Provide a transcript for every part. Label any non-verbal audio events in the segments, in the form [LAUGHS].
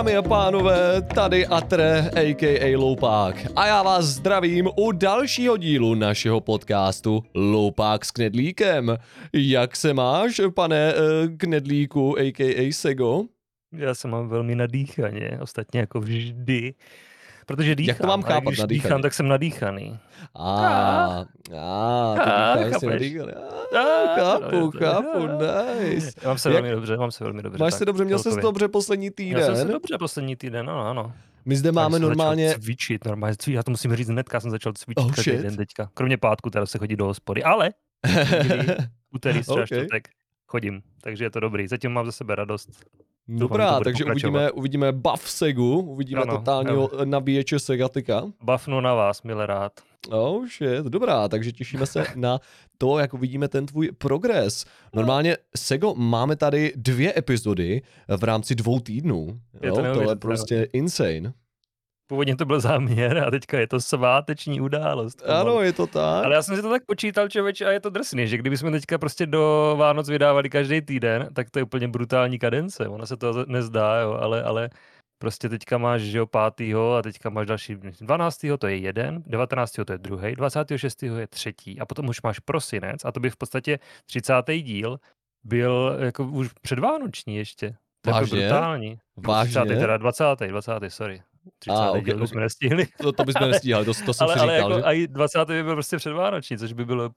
Dámy a pánové, tady Atre, a.k.a. Loupák. A já vás zdravím u dalšího dílu našeho podcastu Loupák s Knedlíkem. Jak se máš, pane uh, Knedlíku, a.k.a. Sego? Já se mám velmi nadýchaně, ostatně jako vždy. Protože dýchám. Jak to mám chápat, a když nadýchaně? dýchám, tak jsem nadýchaný. A, a, ty jsi nadýchaný. Ah, A, chápu, chápu, nice. Mám se velmi dobře, mám se velmi dobře. Máš tak, se dobře, měl celkově. dobře poslední Měl jsem se týden. dobře poslední týden, ano, ano. My zde Tak máme jsem normálně, Začal cvičit, normálně cvičit. Já to musím říct hnedka, jsem začal cvičit Oh, každý den teďka. Kromě pátku, teda se chodí do hospody, ale [LAUGHS] úterý, středa, Ok. čtvrtek chodím, takže je to dobrý. Zatím mám za sebe radost. Dobrá, takže pokračovat. uvidíme, uvidíme buff Segu, uvidíme Ano, totálního nabíječe Segatika. Bafnu na vás, milé rád. Oh shit, dobrá, takže těšíme se [LAUGHS] na to, jak uvidíme ten tvůj progres. Normálně, Sego, máme tady dvě epizody v rámci dvou týdnů. Je Jo, to to je neuvěřitelné. prostě insane. Původně to byl záměr a teďka je to sváteční událost. Ano, je to tak. Ale já jsem si to tak počítal, člověče, a je to drsný, že kdybychom teďka prostě do Vánoc vydávali každý týden, tak to je úplně brutální kadence. Ono se to nezdá, jo, ale, ale prostě teďka máš, že jo, pátýho a teďka máš další 12. to je jeden, 19. to je druhý, 26. je třetí a potom už máš prosinec a to by v podstatě 30. díl byl jako už předvánoční ještě. To je jako brutální. Vážně? 30. teda 20. 20. sorry. 30. A, Ah, ok, díl ok. jsme nestihli. To, to bychom nestíhali, to, to jsem ale, si ale říkal, jako že? i 20. by byl prostě předvánoční, což by bylo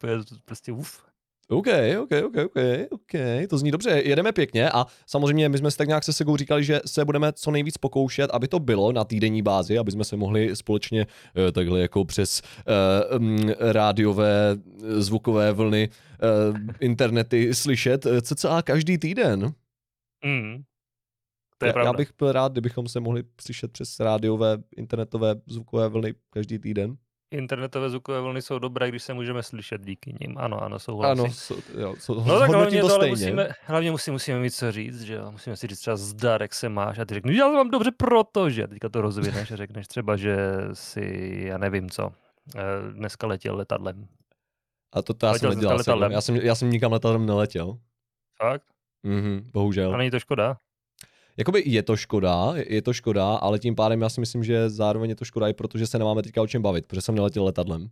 prostě uf. OK, OK, OK, OK, OK, to zní dobře, jedeme pěkně a samozřejmě my jsme si tak nějak se Segou říkali, že se budeme co nejvíc pokoušet, aby to bylo na týdenní bázi, aby jsme se mohli společně eh, takhle jako přes uh, um, rádiové eh, zvukové vlny uh, internety slyšet eh, cca každý týden. Mm. To je Já, pravda. já bych byl rád, kdybychom se mohli slyšet přes rádiové, internetové zvukové vlny každý týden. Internetové zvukové vlny jsou dobré, když se můžeme slyšet díky nim. Ano, ano, souhlasím. Ano, so, jo, so, No tak hlavně to to, ale musíme, hlavně musí, musíme mít co říct, že jo. Musíme si říct třeba zdar, jak se máš a ty řekneš, já to mám dobře, protože. A teďka to rozvineš a řekneš třeba, že si, já nevím co, eh, dneska letěl letadlem. A to, to já jsem Letěl nedělal. Já, jsem, já jsem nikam letadlem neletěl. Fakt? Mhm, bohužel. A není to škoda? Jakoby je to škoda, je to škoda, ale tím pádem já si myslím, že zároveň je to škoda i protože se nemáme teďka o čem bavit, protože jsem neletěl letadlem.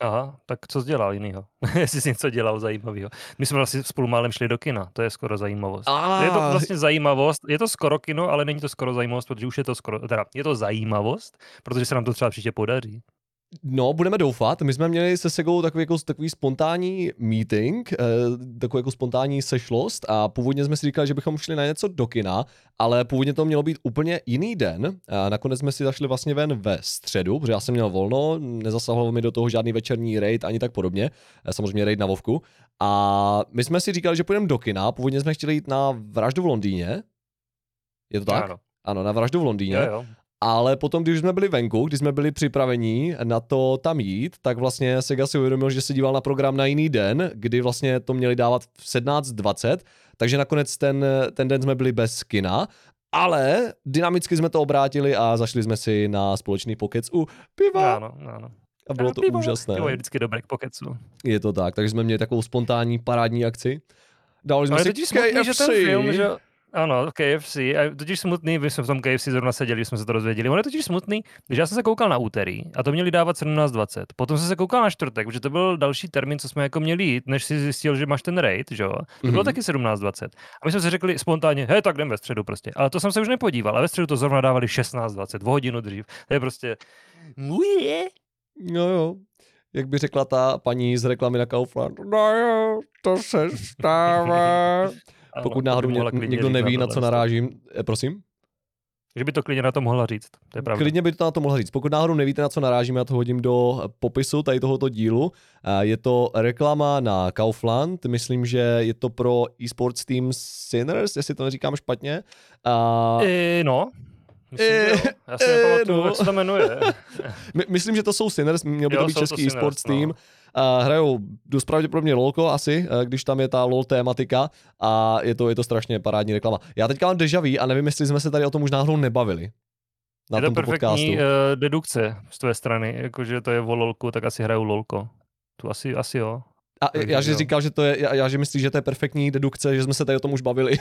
Aha, tak co jsi dělal jinýho? [LAUGHS] Jestli jsi něco dělal zajímavého. My jsme vlastně spolu málem šli do kina, to je skoro zajímavost. A Je to vlastně zajímavost, je to skoro kino, ale není to skoro zajímavost, protože už je to skoro, teda je to zajímavost, protože se nám to třeba příště podaří. No, budeme doufat. My jsme měli se Segou takový, jako, takový spontánní meeting, eh, takovou jako spontánní sešlost a původně jsme si říkali, že bychom šli na něco do kina, ale původně to mělo být úplně jiný den. A nakonec jsme si zašli vlastně ven ve středu, protože já jsem měl volno, nezasahoval mi do toho žádný večerní raid ani tak podobně, eh, samozřejmě raid na Vovku. A my jsme si říkali, že půjdeme do kina, původně jsme chtěli jít na vraždu v Londýně. Je to tak? Ano. Ano, na vraždu v Londýně. Jo, jo. Ale potom, když jsme byli venku, když jsme byli připraveni na to tam jít, tak vlastně Sega si uvědomil, že se díval na program na jiný den, kdy vlastně to měli dávat v 17.20, takže nakonec ten, ten den jsme byli bez kina, ale dynamicky jsme to obrátili a zašli jsme si na společný pokec u piva Ano, ano. a bylo Ano, to pivo. úžasné. Pivo je vždycky dobré k pokecu. Je to tak, takže jsme měli takovou spontánní parádní akci. Dali jsme Ale si smutný, že KFC. ten film, že ano, KFC, a totiž smutný, my jsme v tom KFC zrovna seděli, jsme se to dozvěděli. On je totiž smutný, že já jsem se koukal na úterý a to měli dávat 17.20. Potom jsem se koukal na čtvrtek, protože to byl další termín, co jsme jako měli jít, než si zjistil, že máš ten raid, že jo? To bylo Mhm. taky 17.20. A my jsme si řekli spontánně, hej, tak jdem ve středu prostě. Ale to jsem se už nepodíval, ale ve středu to zrovna dávali 16.20, o hodinu dřív. To je prostě... Muje. No jo. Jak by řekla ta paní z reklamy na Kaufland. No jo, to se stává. [LAUGHS] Ano, Pokud náhodou ně, někdo neví, na tohle. co narážím, eh, prosím? Že by to klidně na to mohla říct, to je pravda. Klidně by to na to mohla říct. Pokud náhodou nevíte, na co narážím, já to hodím do popisu tady tohoto dílu. Eh, Je to reklama na Kaufland, myslím, že je to pro esports team Sinners, jestli to neříkám špatně. A E, no, myslím, Eh, že jo. Já si eh, nepamatuju, no. jak se to jmenuje. [LAUGHS] my, myslím, že to jsou Sinners, měl by Jo, to být jsou to český Sinners, esports no. team. A hrajou dost pravděpodobně LOLko asi, eh, když tam je ta LOL tématika a je to, je to strašně parádní reklama. Já teďka mám deja vu a nevím, jestli jsme se tady o tom už náhodou nebavili. Na je to perfektní podcastu. uh, dedukce z tvé strany, jakože to je o lolku, tak asi hraju lolko. Tu asi, asi jo. A já, že říkal, že to je, já, já že myslím, že to je perfektní dedukce, že jsme se tady o tom už bavili.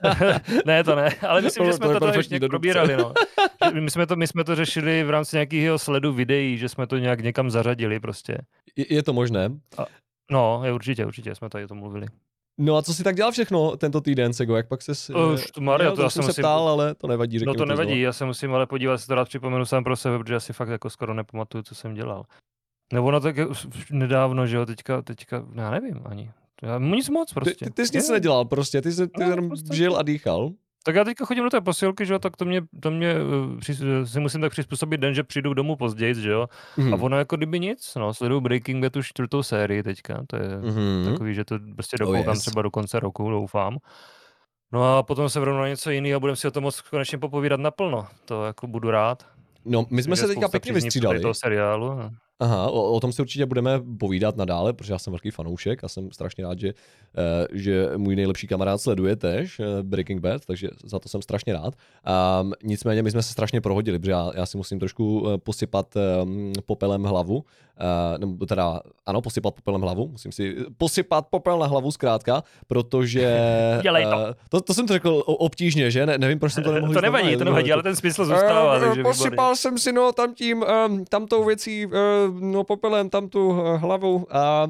[LAUGHS] ne, to ne, ale myslím, že jsme to, to ještě probírali, no. [LAUGHS] My jsme to, my jsme to řešili v rámci nějakého sledu videí, že jsme to nějak někam zařadili prostě. Je, je to možné? A, no, je určitě, určitě jsme tady o tom mluvili. No a co si tak dělal všechno tento týden, Sego? Jak pak se... Uh, Maria, to já jsem se musím... ptal, ale to nevadí. No to nevadí, já se musím ale podívat, si to rád připomenu sám pro sebe, protože já si fakt jako skoro nepamatuju, co jsem dělal. Nebo no tak nedávno, že jo, teďka, teďka, já nevím ani. Já, nic moc prostě. Ty, ty, ty jsi nic nedělal prostě, ty jsi ty no, jenom prostě. žil a dýchal. Tak já teďka chodím do té posilky, že jo, tak to mě, to mě uh, si musím tak přizpůsobit den, že přijdu domů později, že jo. Mm. A ono jako kdyby nic, no, sleduju Breaking Bad tu čtvrtou sérii teďka, to je mm. takový, že to prostě dokoukám oh yes. třeba do konce roku, doufám. No a potom se vrhnu na něco jiného a budeme si o tom moc konečně popovídat naplno, to jako budu rád. No, my jsme se teďka pěkně vystřídali. toho seriálu. Aha, o, o tom si určitě budeme povídat nadále, protože já jsem velký fanoušek a jsem strašně rád, že, uh, že můj nejlepší kamarád sleduje tež uh, Breaking Bad, takže za to jsem strašně rád. Um, nicméně my jsme se strašně prohodili, protože já, já si musím trošku uh, posypat um, popelem hlavu, uh, nebo teda ano, posypat popelem hlavu, musím si posypat popel na hlavu zkrátka, protože... [LAUGHS] Dělej to. Uh, to. To jsem to řekl obtížně, že? Ne, nevím, proč jsem to nemohl To nevadí, to nevadí, ale ten smysl zůstává. Uh, posypal výborný. jsem si no tam tím, um, tamtou věcí uh, no popelem tam tu hlavu a...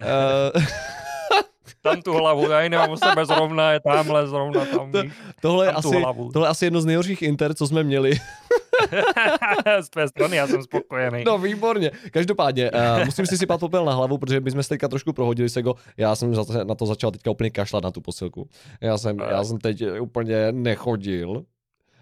Uh, [LAUGHS] tam tu hlavu, já ji nemám u sebe zrovna, je tamhle zrovna tam. To, tohle, tam je asi, tohle je asi jedno z nejhorších inter, co jsme měli. [LAUGHS] z tvé strany, já jsem spokojený. No výborně. Každopádně, uh, musím si sypat popel na hlavu, protože my jsme se teďka trošku prohodili se go. Já jsem na to začal teďka úplně kašlat na tu posilku. Já jsem, já jsem teď úplně nechodil.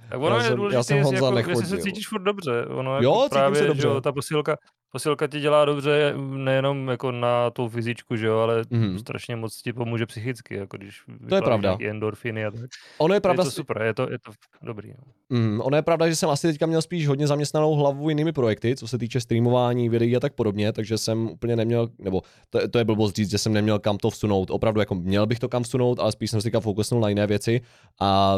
Tak ono já je jsem, důležité, já jsem Honza jako, jestli se cítíš furt dobře. Ono jo, jako právě, se dobře. Že, ta posilka, posilka ti dělá dobře nejenom jako na tu fyzičku, že jo, ale mm. strašně moc ti pomůže psychicky, jako když to je pravda. endorfiny a tak. Ono je pravda. Je to super, je to, je to dobrý. Mm, ono je pravda, že jsem asi teďka měl spíš hodně zaměstnanou hlavu jinými projekty, co se týče streamování, videí a tak podobně, takže jsem úplně neměl, nebo to, to je blbost říct, že jsem neměl kam to vsunout. Opravdu jako měl bych to kam vsunout, ale spíš jsem si fokusnul na jiné věci a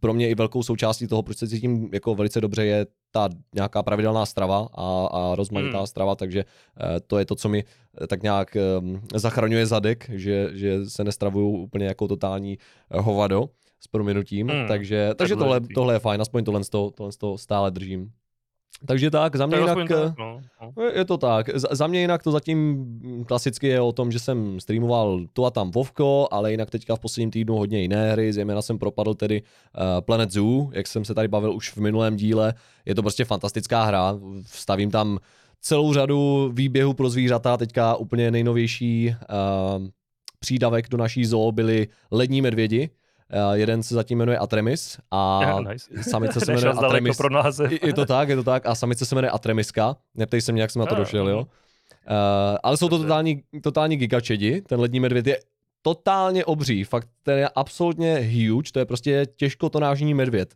pro mě i velkou součástí toho, proč se cítím jako velice dobře, je ta nějaká pravidelná strava a, a rozmanitá hmm. strava, takže uh, to je to, co mi uh, tak nějak um, zachraňuje zadek, že, že se nestravuju úplně jako totální uh, hovado s prominutím, hmm. takže, takže tohle, tohle je fajn, aspoň tohle, tohle, tohle stále držím. Takže tak, za mě jinak, tak, no, no. je to tak, za, za mě jinak to zatím klasicky je o tom, že jsem streamoval tu a tam Vovko, ale jinak teďka v posledním týdnu hodně jiné hry, zejména jsem propadl tedy uh, Planet Zoo, jak jsem se tady bavil už v minulém díle, je to prostě fantastická hra, stavím tam celou řadu výběhů pro zvířata, teďka úplně nejnovější uh, přídavek do naší zoo byly lední medvědi, jeden se zatím jmenuje Atremis a [LAUGHS] yeah, nice. samice se [LAUGHS] jmenuje Atremis. Pro název. je to tak, je to tak. A samice se jmenuje Atremiska. Neptej se mě, jak jsem na to došel, jo. Uh, ale jsou to totální, totální gigačedi. Ten lední medvěd je totálně obří. Fakt, ten je absolutně huge. To je prostě těžkotonážní medvěd.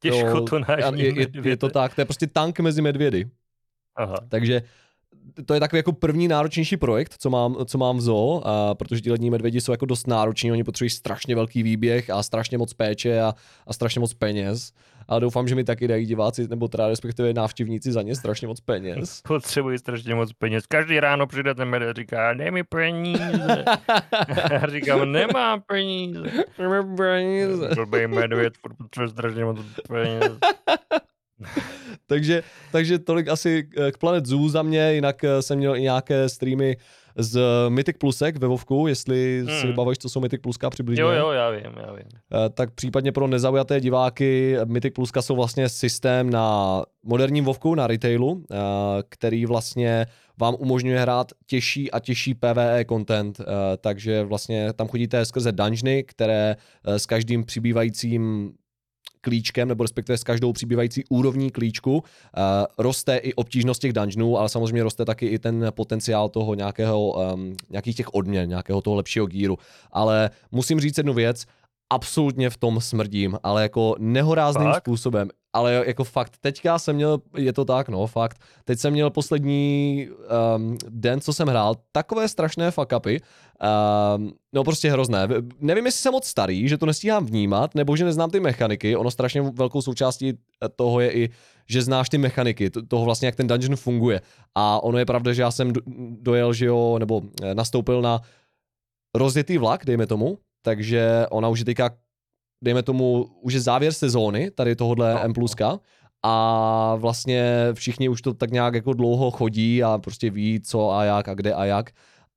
Těžkotonážní je, je, je, je to tak, to je prostě tank mezi medvědy. Aha. Takže to je takový jako první náročnější projekt, co mám, co mám v zoo, a protože ti lední medvědi jsou jako dost nároční, oni potřebují strašně velký výběh a strašně moc péče a, a strašně moc peněz. A doufám, že mi taky dají diváci, nebo teda respektive návštěvníci za ně strašně moc peněz. [LAUGHS] Potřebují strašně moc peněz. Každý ráno přijde ten medvěd říká, dej mi peníze. [LAUGHS] Já říkám, nemám peníze. Nemám peníze. Blbý medvěd, potřebuje strašně moc peněz. [LAUGHS] [LAUGHS] takže, takže tolik asi eh, k Planet Zoo za mě, jinak eh, jsem měl i nějaké streamy z Mythic Plusek ve Vovku, jestli hmm. si vybavíš, co jsou Mythic Pluska přibližně. Jo, jo, já vím, já vím. Eh, tak případně pro nezaujaté diváky, Mythic Pluska jsou vlastně systém na moderním Vovku, na retailu, který vlastně vám umožňuje hrát těžší a těžší PvE content, takže vlastně tam chodíte skrze dungeony, které s každým přibývajícím klíčkem, nebo respektive s každou přibývající úrovní klíčku, uh, roste i obtížnost těch dungeonů, ale samozřejmě roste taky i ten potenciál toho nějakého, um, nějakých těch odměn, nějakého toho lepšího gíru. Ale musím říct jednu věc, absolutně v tom smrdím, ale jako nehorázným Fakt? způsobem. Ale jako fakt, teďka jsem měl, je to tak, no, fakt, teď jsem měl poslední um, den, co jsem hrál, takové strašné fuck upy, um, no prostě hrozné. Nevím, jestli jsem moc starý, že to nestíhám vnímat, nebo že neznám ty mechaniky, ono strašně velkou součástí toho je i, že znáš ty mechaniky, toho vlastně, jak ten dungeon funguje. A ono je pravda, že já jsem dojel, že jo, nebo eh, nastoupil na rozjetý vlak, dejme tomu, takže ona už je teďka, dejme tomu, už je závěr sezóny, tady tohohle no. M+, a vlastně všichni už to tak nějak jako dlouho chodí a prostě ví, co a jak a kde a jak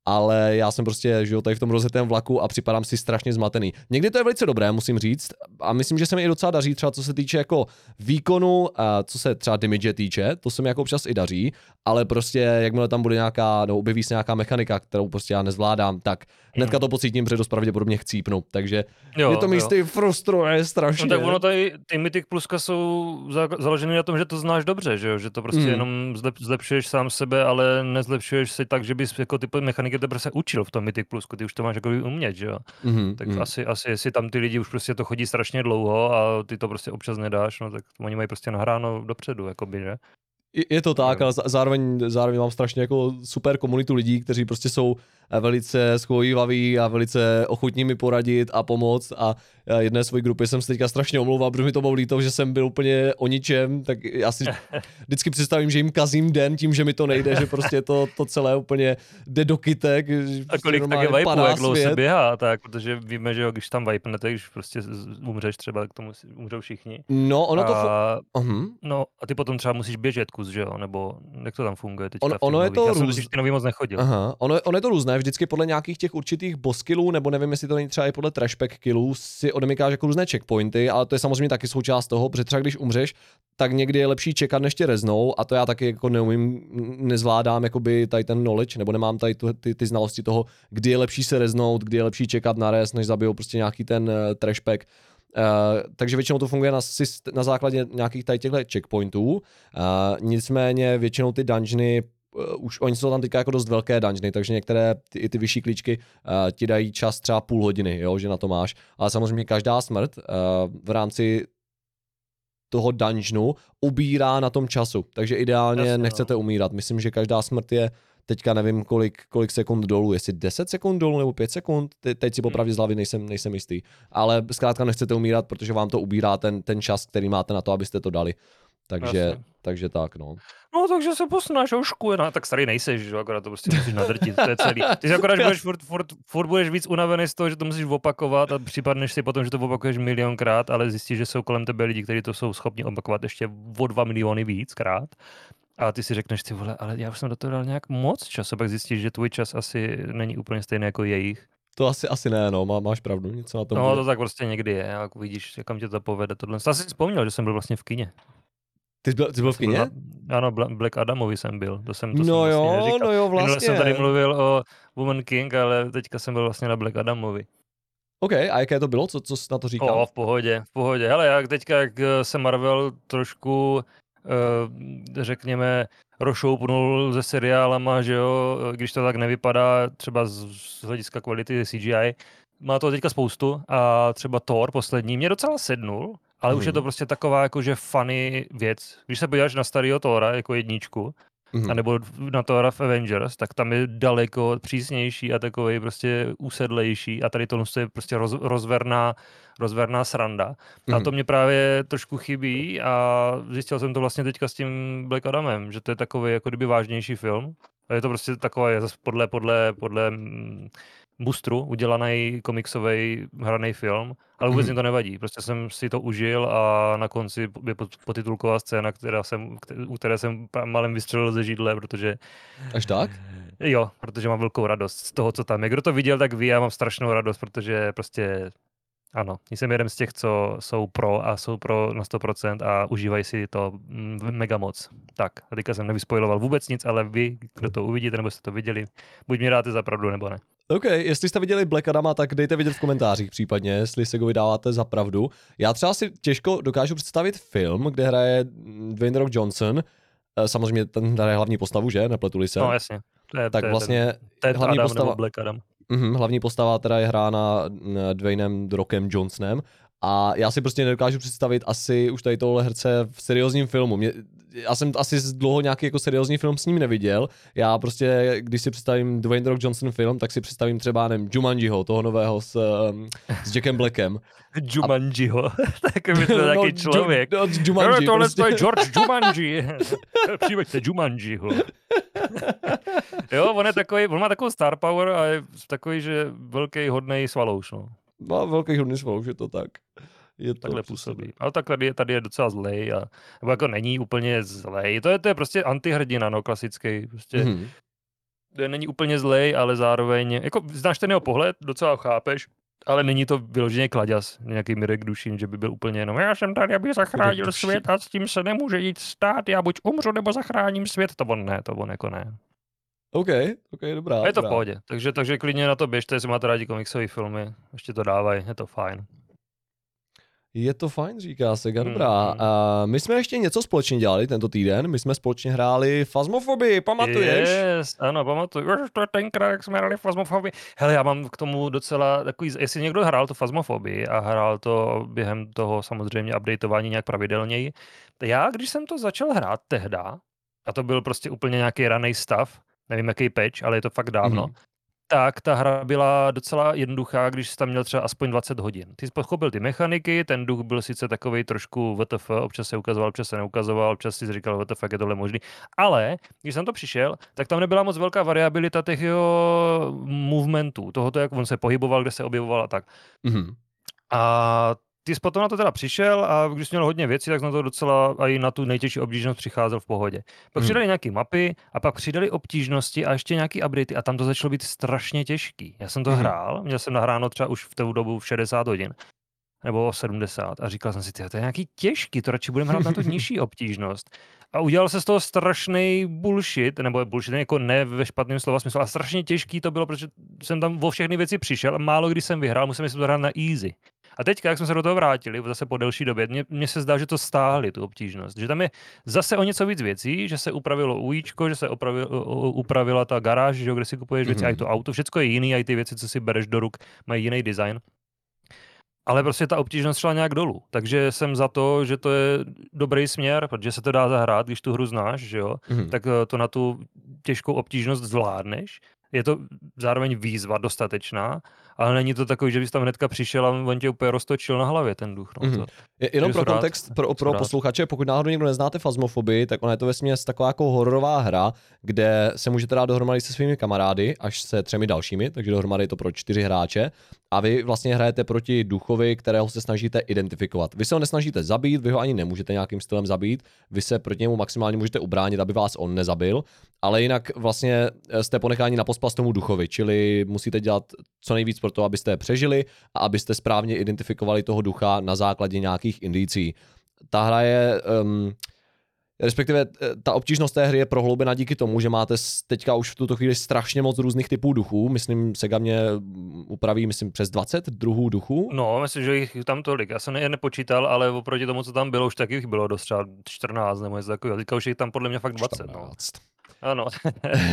ale já jsem prostě, že jo, tady v tom rozjetém vlaku a připadám si strašně zmatený. Někdy to je velice dobré, musím říct, a myslím, že se mi i docela daří, třeba co se týče jako výkonu, a co se třeba damage týče, to se mi jako občas i daří, ale prostě jakmile tam bude nějaká, no objeví se nějaká mechanika, kterou prostě já nezvládám, tak hnedka to pocítím, protože dost pravděpodobně chcípnu, takže jo, mě to místy frustruje strašně. No tak ono tady, ty Mythic Pluska jsou za, založeny na tom, že to znáš dobře, že jo, že to prostě hmm. jenom zlep, zlepšuješ sám sebe, ale nezlepšuješ se tak, že bys jako ty mechaniky teprve se učil v tom Mythic Plusku, ty už to máš jako umět, že jo. Mm-hmm, tak mm. asi, asi, jestli tam ty lidi už prostě to chodí strašně dlouho a ty to prostě občas nedáš, no tak oni mají prostě nahráno dopředu, jakoby, že. Je to tak, ale zároveň, zároveň mám strašně jako super komunitu lidí, kteří prostě jsou velice schojivaví a velice ochotní mi poradit a pomoct a jedné své grupy jsem se teďka strašně omlouval, protože mi to bylo líto, že jsem byl úplně o ničem, tak já si vždycky představím, že jim kazím den tím, že mi to nejde, že prostě to, to celé úplně jde do kytek. A prostě kolik tak je vibe, jak dlouho se běhá, tak, protože víme, že jo, když tam vipnete, když prostě umřeš třeba, k tomu umřou všichni. No, ono to... A, uh-huh. No, a ty potom třeba musíš běžet kus, že jo, nebo jak to tam funguje teďka on, ono je to Já růz... jsem ty nový moc nechodil. Aha, ono, ono je to různé, vždycky podle nějakých těch určitých boss killů, nebo nevím, jestli to není třeba i podle trashback killů, si odemykáš jako různé checkpointy, ale to je samozřejmě taky součást toho, protože třeba když umřeš, tak někdy je lepší čekat, než tě reznou a to já taky jako neumím, nezvládám jakoby tady ten knowledge, nebo nemám tady tu, ty, ty znalosti toho, kdy je lepší se reznout, kdy je lepší čekat na rez, než zabijou prostě nějaký ten uh, trashback. Uh, takže většinou to funguje na, na základě nějakých tady těchto checkpointů. Uh, nicméně většinou ty dungeony uh, už oni jsou tam teďka jako dost velké dungeony, takže některé ty, i ty vyšší klíčky uh, ti dají čas třeba půl hodiny, jo, že na to máš. Ale samozřejmě každá smrt uh, v rámci toho dungeonu ubírá na tom času, takže ideálně Jasně, no. nechcete no. umírat. Myslím, že každá smrt je teďka nevím kolik, kolik sekund dolů, jestli 10 sekund dolů nebo 5 sekund, Te, teď si popravdě z hlavy nejsem, nejsem jistý. Ale zkrátka nechcete umírat, protože vám to ubírá ten, ten čas, který máte na to, abyste to dali. Takže, Jasně. takže tak, no. No, takže se posnáš ošku, no, tak starý nejseš, že akorát to prostě musíš nadrtit, to je celý. [LAUGHS] Ty si akorát budeš furt, furt, furt, budeš víc unavený z toho, že to musíš opakovat a připadneš si potom, že to opakuješ milionkrát, ale zjistíš, že jsou kolem tebe lidi, kteří to jsou schopni opakovat ještě o dva miliony víckrát. A ty si řekneš, ty vole, ale já už jsem do toho dal nějak moc času, pak zjistíš, že tvůj čas asi není úplně stejný jako jejich. To asi, asi ne, no, má, máš pravdu, něco na tom. No, bude. to tak prostě někdy je, jak uvidíš, kam tě to povede. Tohle. Já si vzpomněl, že jsem byl vlastně v kině. Ty jsi byl, jsi byl v kině? ano, Black Adamovi jsem byl. To jsem, to no jsem vlastně jo, neříkal. no jo, vlastně. Minule jsem tady mluvil o Woman King, ale teďka jsem byl vlastně na Black Adamovi. OK, a jaké to bylo? Co, co jsi na to říkal? O, v pohodě, v pohodě. Hele, jak teďka, jak se Marvel trošku, uh, řekněme, rošoupnul se seriálama, že jo, když to tak nevypadá třeba z, z hlediska kvality CGI, má to teďka spoustu a třeba Thor poslední mě docela sednul, ale hmm. už je to mhm. prostě taková jakože funny věc. Když se podíváš na starého Thora jako jedničku, mm-hmm. anebo na Thora v Avengers, tak tam je daleko přísnější a takový prostě usedlejší a tady to je prostě roz, rozverná, rozverná sranda. Mm-hmm. A mhm. to mě právě trošku chybí a zjistil jsem to vlastně teďka s tím Black Adamem, že to je takový jako kdyby vážnější film. A je to prostě takové podle, podle, podle boostru udělaný komiksový hraný film, ale vůbec mm. mi to nevadí. Prostě jsem si to užil a na konci je potitulková scéna, která jsem, u které jsem malem vystřelil ze židle, protože... Až tak? Jo, protože mám velkou radost z toho, co tam je. Kdo to viděl, tak ví, já mám strašnou radost, protože prostě ano, jsem jeden z těch, co jsou pro a jsou pro na 100% a užívají si to mm, mega moc. Tak, teďka jsem nevyspojiloval vůbec nic, ale vy, kdo to uvidíte nebo jste to viděli, buď mi dáte za pravdu nebo ne. OK, jestli jste viděli Black Adama, tak dejte vidět v komentářích případně, jestli se go vydáváte za pravdu. Já třeba si těžko dokážu představit film, kde hraje Dwayne Rock Johnson, eh, samozřejmě ten hraje hlavní postavu, že? Nepletuli se. No jasně. To je, tak to je vlastně ten, hlavní Adam postava, Black Adam. Mm, hlavní postava teda je hrána Dwaynem Rockem Johnsonem A já si prostě nedokážu představit asi už tady tohle herce v seriózním filmu. Mě, já jsem asi dlouho nějaký jako seriózní film s ním neviděl. Já prostě, když si představím Dwayne Rock Johnson film, tak si představím třeba, nevím, Jumanjiho, toho nového s, um, s Jackem Blackem. [LAUGHS] Jumanjiho, [LAUGHS] tak by to [LAUGHS] no, nějaký člověk. No, Jumanji, no, tohle prostě. je George Jumanji. Přiveďte Jumanjiho. jo, on je takový, on má takovou star power a je takový, že velký hodnej svalouš, no. Má velký hodný svalouš, je to tak. Je to Takhle působí. Ale tak tady, tady je docela zlej. A, nebo jako není úplně zlej. To je, to je prostě antihrdina, no, klasický. Prostě, mm-hmm. to není úplně zlej, ale zároveň, jako znáš ten jeho pohled, docela chápeš, ale není to vyloženě kladěs, nějaký Mirek Dušin, že by byl úplně jenom já jsem tady, aby zachránil svět a s tím se nemůže jít stát, já buď umřu, nebo zachráním svět. To on ne, to on jako ne. OK, OK, dobrá. A je to v pohodě, takže, takže klidně na to běžte, jestli máte rádi komiksové filmy, ještě to dávají, je to fajn. Je to fajn, říká se, dobrá. Mm. A my jsme ještě něco společně dělali tento týden, my jsme společně hráli Fazmofobii, pamatuješ? Yes, ano, pamatuju. Už to je tenkrát, jak jsme hráli Fazmofobii. Hele, já mám k tomu docela takový, jestli někdo hrál to Fazmofobii a hrál to během toho samozřejmě updateování nějak pravidelněji, já, když jsem to začal hrát tehda, a to byl prostě úplně nějaký raný stav, nevím jaký patch, ale je to fakt dávno, mm-hmm tak ta hra byla docela jednoduchá, když jsi tam měl třeba aspoň 20 hodin. Ty jsi pochopil ty mechaniky, ten duch byl sice takový trošku VTF, občas se ukazoval, občas se neukazoval, občas si říkal, VTF, jak je tohle možný. Ale když jsem to přišel, tak tam nebyla moc velká variabilita těch jeho movementů, tohoto, jak on se pohyboval, kde se objevoval a tak. Mm-hmm. A ty jsi potom na to teda přišel a když jsi měl hodně věcí, tak na to docela i na tu nejtěžší obtížnost přicházel v pohodě. Pak hmm. přidali nějaké mapy a pak přidali obtížnosti a ještě nějaký updaty a tam to začalo být strašně těžký. Já jsem to hmm. hrál, měl jsem nahráno třeba už v tu dobu v 60 hodin nebo 70 a říkal jsem si, to je nějaký těžký, to radši budeme hrát na tu [LAUGHS] nižší obtížnost. A udělal se z toho strašný bullshit, nebo bullshit jako ne ve špatném slova smyslu, a strašně těžký to bylo, protože jsem tam o všechny věci přišel a málo kdy jsem vyhrál, musím si to hrát na easy. A teďka, jak jsme se do toho vrátili, zase po delší době, mně se zdá, že to stáhli, tu obtížnost. Že tam je zase o něco víc věcí, že se upravilo ujíčko, že se upravil, upravila ta garáž, že kde si kupuješ věci, mm-hmm. a i to auto, všechno je jiný, a i ty věci, co si bereš do ruk, mají jiný design. Ale prostě ta obtížnost šla nějak dolů. Takže jsem za to, že to je dobrý směr, protože se to dá zahrát, když tu hru znáš, že jo, mm-hmm. tak eh, to na tu těžkou obtížnost zvládneš. Je to zároveň výzva dostatečná ale není to takový, že bys tam hnedka přišel a on tě úplně roztočil na hlavě ten duch. No, mm-hmm. Je, jenom pro kontext, rád, pro, pro posluchače, pokud náhodou někdo neznáte Fazmofobii, tak ona je to ve taková jako hororová hra, kde se můžete dát dohromady se svými kamarády, až se třemi dalšími, takže dohromady je to pro čtyři hráče. A vy vlastně hrajete proti duchovi, kterého se snažíte identifikovat. Vy se ho nesnažíte zabít, vy ho ani nemůžete nějakým stylem zabít, vy se proti němu maximálně můžete ubránit, aby vás on nezabil, ale jinak vlastně jste ponecháni na pospas tomu duchovi, čili musíte dělat co nejvíc pro to, abyste je přežili a abyste správně identifikovali toho ducha na základě nějakých indicí. Ta hra je, um, respektive eh, ta obtížnost té hry je prohloubena díky tomu, že máte teďka už v tuto chvíli strašně moc různých typů duchů. Myslím, Sega mě upraví, myslím, přes 20 druhů duchů. No, myslím, že jich tam tolik. Já jsem je nepočítal, ale oproti tomu, co tam bylo, už taky jich bylo dost třeba 14 nebo něco takového. Teďka už jich tam podle mě fakt 20. 14. No. Ano.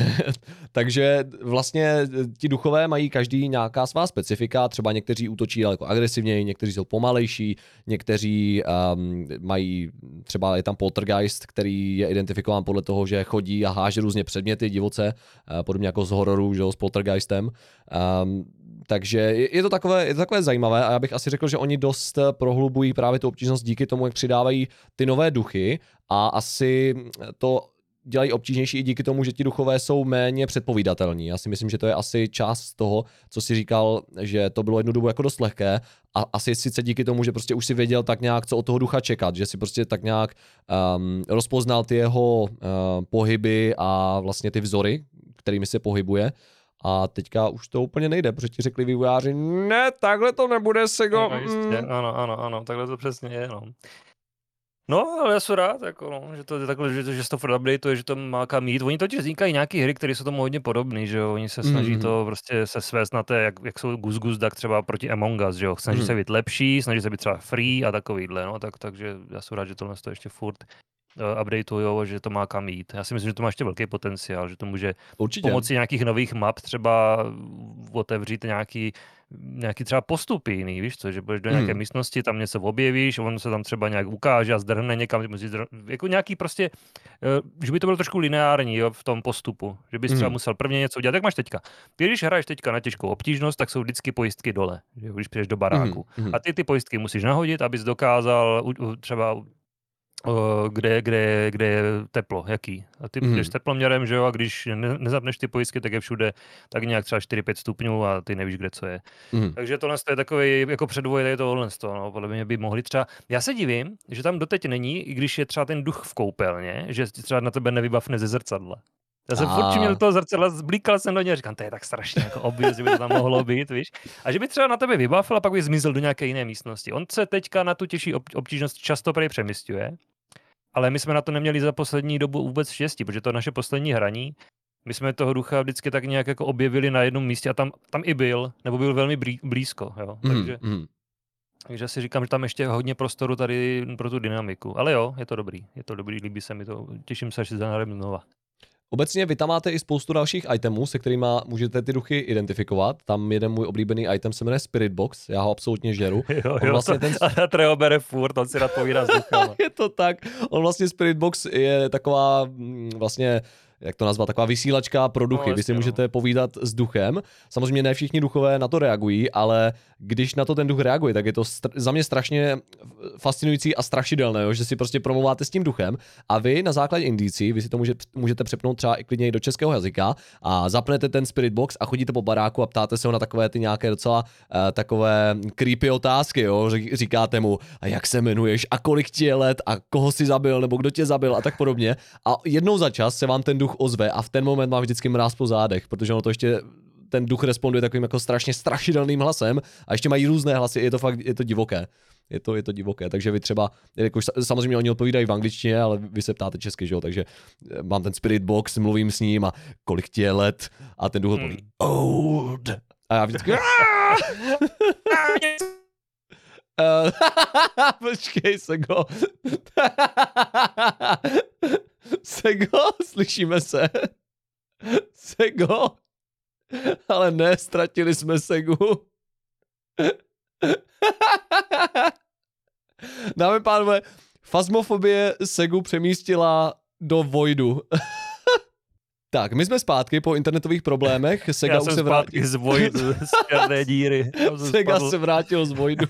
[LAUGHS] Takže vlastně ti duchové mají každý nějaká svá specifika, třeba někteří útočí daleko agresivněji, někteří jsou pomalejší, někteří um, mají, třeba je tam poltergeist, který je identifikován podle toho, že chodí a háže různě předměty divoce, uh, podobně jako z hororu, že s poltergeistem. Um, takže je to, takové, je to takové zajímavé a já bych asi řekl, že oni dost prohlubují právě tu obtížnost díky tomu, jak přidávají ty nové duchy a asi to dělají obtížnější i díky tomu, že ti duchové jsou méně předpovídatelní. Já si myslím, že to je asi část toho, co si říkal, že to bylo jednu dobu jako dost lehké a asi sice díky tomu, že prostě už si věděl tak nějak, co od toho ducha čekat, že si prostě tak nějak um, rozpoznal ty jeho uh, pohyby a vlastně ty vzory, kterými se pohybuje. A teďka už to úplně nejde, protože ti řekli vývojáři, ne, takhle to nebude, Sego. No, jistě, mm. ano, ano, ano, takhle to přesně je, no. No, ale já jsem rád, jako no, že to je takhle, že, že se to furt updateuje, že to má kam jít. Oni totiž vznikají nějaké hry, které jsou tomu hodně podobné, že jo. Oni se snaží mm-hmm. to prostě se svést na té, jak, jak jsou Gus Gus Duck třeba proti Among Us, že jo. Snaží mm. se být lepší, snaží se být třeba free a takovýhle, no. Tak, takže já jsem rád, že tohle to ještě furt uh, updateujou, že to má kam jít. Já si myslím, že to má ještě velký potenciál, že to může Určitě. pomocí nějakých nových map třeba otevřít nějaký nějaký třeba postupy jiný, víš co, že budeš do nějaké Hmm. místnosti, tam něco objevíš, on se tam třeba nějak ukáže a zdrhne někam, musíš jako nějaký prostě, eh, že by to bylo trošku lineární jo, v tom postupu, že bys třeba Hmm. musel prvně něco udělat, jak máš teďka. Ty, když hraješ teďka na těžkou obtížnost, tak jsou vždycky pojistky dole, že když přijdeš do baráku. Mhm, mhm. A ty ty pojistky musíš nahodit, abys dokázal třeba kde, kde, kde je teplo, jaký. A ty Mhm. jdeš teploměrem, že jo, a když ne, nezapneš ty pojistky, tak je všude tak nějak třeba 4-5 stupňů a ty nevíš, kde co je. Mhm. Takže tohle je takový jako předvoj tady tohle z toho, no, podle mě by mohli třeba, já se divím, že tam doteď není, i když je třeba ten duch v koupelně, že třeba na tebe nevybavne ze zrcadla. Já jsem furt A. měl toho zrcadla, zblíkal jsem do něj a říkám, to je tak strašně jako obvious, že by to tam mohlo být, víš. A že by třeba na tebe vybavil a pak by zmizel do nějaké jiné místnosti. On se teďka na tu těžší ob- obtížnost často přemysťuje, ale my jsme na to neměli za poslední dobu vůbec štěstí, protože to naše poslední hraní, my jsme toho ducha vždycky tak nějak jako objevili na jednom místě a tam, tam i byl, nebo byl velmi blí- blízko, jo. Mhm, Takže, mhm. takže si říkám, že tam ještě je hodně prostoru tady pro tu dynamiku. Ale jo, je to dobrý, je to dobrý, líbí se mi to, těším se, až si zahrajeme znova. Obecně vy tam máte i spoustu dalších itemů, se kterými můžete ty duchy identifikovat. Tam jeden můj oblíbený item se jmenuje Spirit Box, já ho absolutně žeru. [LAUGHS] Jo, On jo, vlastně to, ten- a Treo bere furt, on si rád povídá s [LAUGHS] je to tak. On vlastně Spirit Box je taková mm, vlastně jak to nazvat, taková vysílačka pro duchy. No, Vy si no. můžete povídat s duchem. Samozřejmě ne všichni duchové na to reagují, ale když na to ten duch reaguje, tak je to str- za mě strašně fascinující a strašidelné, jo? že si prostě promluváte s tím duchem a vy na základě indicí, vy si to můžete, můžete přepnout třeba i klidně i do českého jazyka a zapnete ten Spirit Box a chodíte po baráku a ptáte se ho na takové ty nějaké docela uh, takové creepy otázky, jo? Ří- říkáte mu, a jak se jmenuješ a kolik ti je let a koho si zabil nebo kdo tě zabil a tak podobně. A jednou za čas se vám ten duch ozve a v ten moment mám vždycky mráz po zádech, protože ono to ještě ten duch responduje takovým jako strašně strašidelným hlasem a ještě mají různé hlasy, je to fakt, je to divoké. Je to, je to divoké, takže vy třeba, jakož sa- samozřejmě oni odpovídají v angličtině, ale vy se ptáte česky, že jo, takže eh, mám ten spirit box, mluvím s ním a kolik ti je let a ten duch odpoví, old. A já vždycky, Eh, [LAUGHS] Počkej, Sego. Sego, [LAUGHS] slyšíme se. Sego. Ale ne, ztratili jsme Segu. [LAUGHS] Dáme pánové, fazmofobie Segu přemístila do Voidu. [LAUGHS] tak, my jsme zpátky po internetových problémech. Sega Já už jsem se vrátil. z voj, z díry. Sega spadl. se vrátil z Voidu.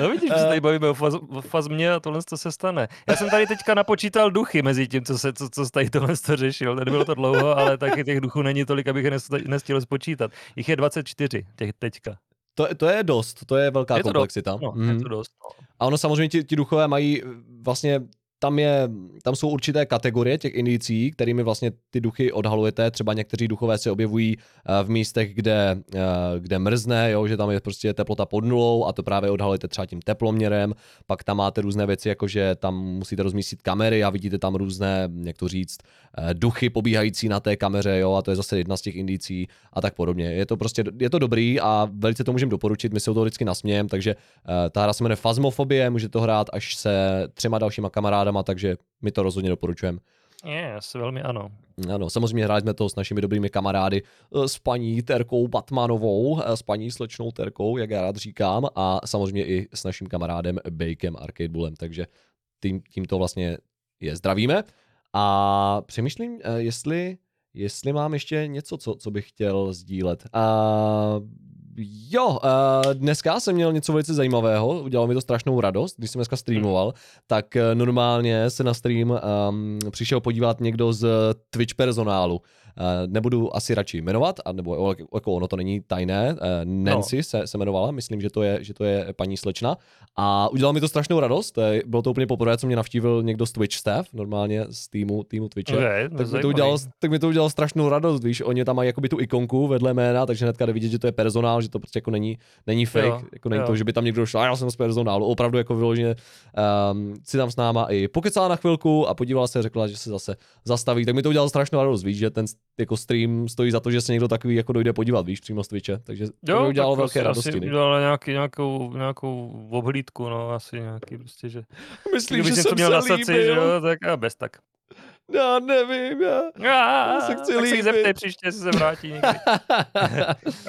No vidíš, že Eh. se tady bavíme o, faz, o fazmě a tohle to se stane. Já jsem tady teďka napočítal duchy mezi tím, co se co, co tady tohle to řešil. Nebylo to dlouho, [LAUGHS] ale taky těch duchů není tolik, abych je nes- nestihl spočítat. Jich je 24 těch teďka. To, to je dost, to je velká Je to dost, komplexita. No, Mhm. je to dost. No. A ono samozřejmě ti, ti duchové mají eh, vlastně tam, je, tam jsou určité kategorie těch indicí, kterými vlastně ty duchy odhalujete. Třeba někteří duchové se objevují eh, v místech, kde, eh, kde mrzne, jo, že tam je prostě teplota pod nulou a to právě odhalujete třeba tím teploměrem. Pak tam máte různé věci, jako že tam musíte rozmístit kamery a vidíte tam různé, jak to říct, eh, duchy pobíhající na té kameře, jo, a to je zase jedna z těch indicí a tak podobně. Je to prostě, je to dobrý a velice to můžeme doporučit, my se o to vždycky nasmějeme, takže ta hra se jmenuje Fazmofobie, můžete to hrát až se třema dalšíma kamarádama, takže my to rozhodně doporučujeme. Yes, velmi ano. Ano, samozřejmě hráli jsme to s našimi dobrými kamarády, eh, s paní Terkou Batmanovou, eh, s paní slečnou Terkou, jak já rád říkám, a samozřejmě i s naším kamarádem Bakem Arcade Bullem, takže tím, tímto vlastně je zdravíme. A přemýšlím, eh, jestli, jestli mám ještě něco, co, co bych chtěl sdílet. Uh, jo, uh, dneska jsem měl něco velice zajímavého, udělalo mi to strašnou radost, když jsem dneska streamoval, tak eh, normálně se na stream um, přišel podívat někdo z Twitch personálu. Uh, nebudu asi radši jmenovat, a nebo jako ono to není tajné. Uh, Nancy no. se, se jmenovala, myslím, že to, je, že to je paní slečna. A udělalo mi to strašnou radost. eh, Bylo to úplně poprvé, co mě navštívil někdo z Twitch staff, normálně z týmu, týmu Twitche. Okay, Tak mi, to udělalo, tak mi to udělalo strašnou radost, víš, oni tam mají jakoby tu ikonku vedle jména, takže hnedka jde vidět, že to je personál, že to prostě jako není, není fake, Jo, jako není jo. to, že by tam někdo šel, a já jsem z personálu, opravdu jako vyloženě um, si tam s náma i pokecala na chvilku a podívala se řekla, že se zase zastaví, tak mi to udělalo strašnou radost, víš, že ten jako stream stojí za to, že se někdo takový jako dojde podívat, víš, přímo z Twitche, takže to mi udělalo tak velké asi- radosti. Asi udělala nějaký, nějakou, nějakou obhlídku, no, asi nějaký prostě, že... [LAUGHS] Myslím, že jsem měl se na srdci, že jo, tak a bez tak. Já nevím, já. Já se chci tak se líbit. zeptej příště, jestli se vrátí někdy.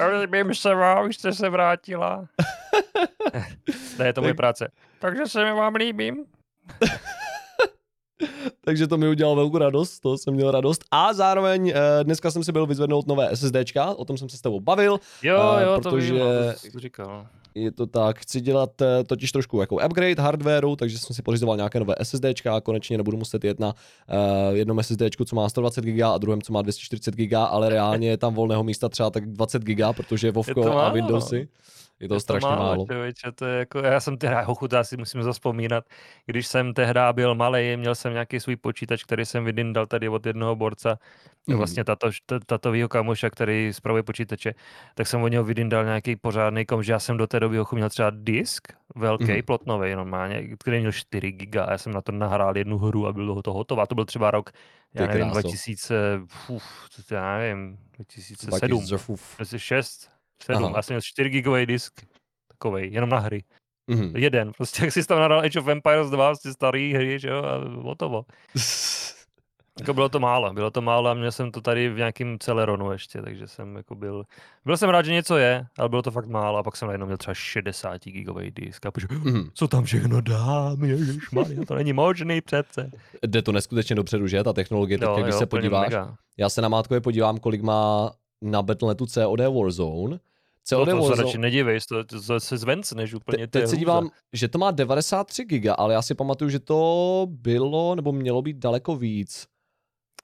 [LAUGHS] Líbím se vám, už jste se vrátila. [LAUGHS] ne, je to moje práce. Takže se mi vám líbím. [LAUGHS] Takže to mi udělalo velkou radost, to jsem měl radost. A zároveň eh, dneska jsem si byl vyzvednout nové SSDčka, o tom jsem se s tebou bavil. Jo, A jo, to protože- vím, no, to jsi to říkal. Je to tak, chci dělat eh, totiž trošku jako upgrade hardwareu, takže jsem si pořizoval nějaké nové SSDčka a konečně nebudu muset jet na uh, jednom SSDčku, co má 120 GB a druhém, co má 240 GB, ale reálně je tam volného místa třeba tak 20 GB, protože Vovko to a. Windowsy. Je to Je strašně málo. Člověče, to je jako, já jsem tehdy, hochu, já si musím zaspomínat, když jsem tehdy byl malý, měl jsem nějaký svůj počítač, který jsem vydindal tady od jednoho borca, Mhm. vlastně tato, tatovýho kamoša, který spravuje počítače, tak jsem od něho vydindal nějaký pořádný kom, že já jsem do té doby hochu měl třeba disk, velký, mm. plotnový normálně, který měl 4 giga a já jsem na to nahrál jednu hru a bylo to hotovo. A to byl třeba rok, já nevím, kráso. 2000, uf, to já nevím, 2007. 2000, 6, 7, Aha. já jsem měl 4 gigový disk, takovej, jenom na hry. Mhm. Jeden, prostě jak si tam nahrál Age of Empires 2, prostě starý hry, že jo, a hotovo. [LAUGHS] Jako bylo to málo, bylo to málo a měl jsem to tady v nějakém Celeronu ještě, takže jsem jako byl, byl jsem rád, že něco je, ale bylo to fakt málo a pak jsem najednou měl třeba 60 gigový disk a protože, Mhm. co tam všechno dám, ježišmarja, to není možný přece. Jde to neskutečně dopředu, že? Ta technologie, teď, Jo, když jo, se podíváš, mega. Já se na mátkově podívám, kolik má na Battle.netu COD Warzone. No, COD to se Warzone, radši nedívej, to, to, to se zvencneš úplně. te, to teď se dívám, že to má 93 giga, ale já si pamatuju, že to bylo, nebo mělo být daleko víc.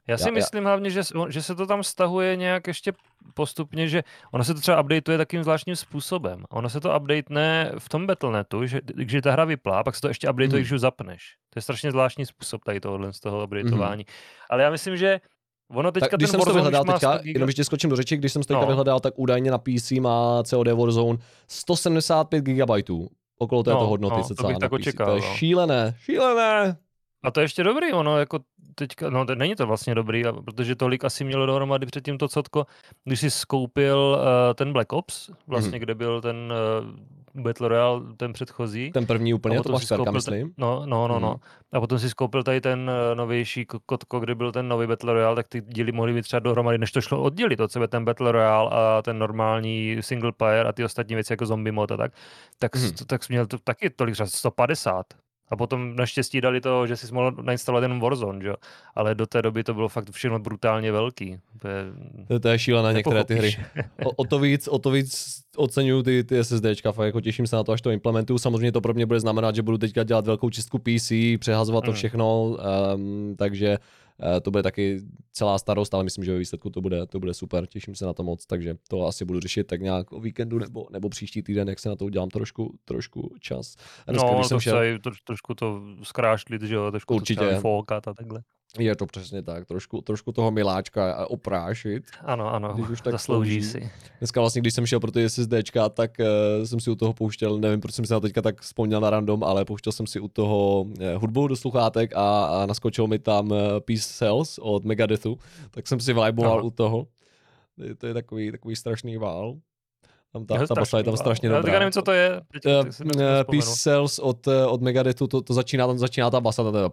Já si Já- já- myslím hlavně, že, že se to tam stahuje nějak ještě postupně, že ono se to třeba updateuje takým zvláštním způsobem. Ono se to updatene v tom Battle.netu, že když ta hra vyplá, pak se to ještě updateuje, Mhm. když ji zapneš. To je strašně zvláštní způsob tady tohohle z toho Mhm. updateování. Ale já myslím, že ono teďka Tak když ten jsem to Warzone vyhledal už má teďka, 100 giga- jenom ještě skočím do řeči, když jsem to teďka No. vyhledal, tak údajně na PC má COD Warzone 175 GB. Okolo této No, hodnoty no, se to bych tak očekal, To je no. šílené, šílené. A to je ještě dobrý, ono jako teďka, no to není to vlastně dobrý, protože tolik asi mělo dohromady předtím to cotko, když si skoupil uh, ten Black Ops, vlastně, Mhm. kde byl ten uh, Battle Royale, ten předchozí, Ten první úplně, to máš skoupil myslím. No, no, no, no. Mhm. A potom si skoupil tady ten uh, novější kotko, kde byl ten nový Battle Royale, tak ty díly mohly být třeba dohromady, než to šlo oddělit od sebe, ten Battle Royale a ten normální single player a ty ostatní věci jako zombie mod a tak, tak, Mhm. hmm. tak jsi měl to taky tolik, třeba 150. A potom naštěstí dali to, že si mohl nainstalovat jenom Warzone, že? jo. Ale do té doby to bylo fakt všechno brutálně velký. To je, To, to je šílené některé ty hry. O, o, to víc, o to víc oceňuju ty, ty SSDčka, fakt jako těším se na to, až to implementuju. Samozřejmě to pro mě bude znamenat, že budu teďka dělat velkou čistku PC, přehazovat to Mm. všechno, um, takže to bude taky celá starost, ale myslím, že ve výsledku to bude, to bude super, těším se na to moc, takže to asi budu řešit tak nějak o víkendu nebo, nebo příští týden, jak se na to udělám trošku, trošku čas. Dneska, No, když to jsem šel, i troš, trošku to zkrášlit, že jo, trošku Určitě. to foukat a takhle. Je to přesně tak, trošku, trošku toho miláčka oprášit. Ano, ano, Když už tak zaslouží slouží. si. Dneska vlastně, když jsem šel pro ty SSDčka, tak uh, jsem si u toho pouštěl, nevím, proč jsem se na to teďka tak vzpomněl na random, ale pouštěl jsem si u toho uh, hudbu do sluchátek a, a naskočil mi tam uh, Peace Cells od Megadethu, tak jsem si viboval u toho. Je- To je takový, takový strašný vál. Tam ta, ta basa je tam strašně. Já dobrá. teďka nevím, co to je. Teď, Uh, tak uh. Peace Cells od, uh, od Megadethu, to, to začíná, tam začíná ta basa, to je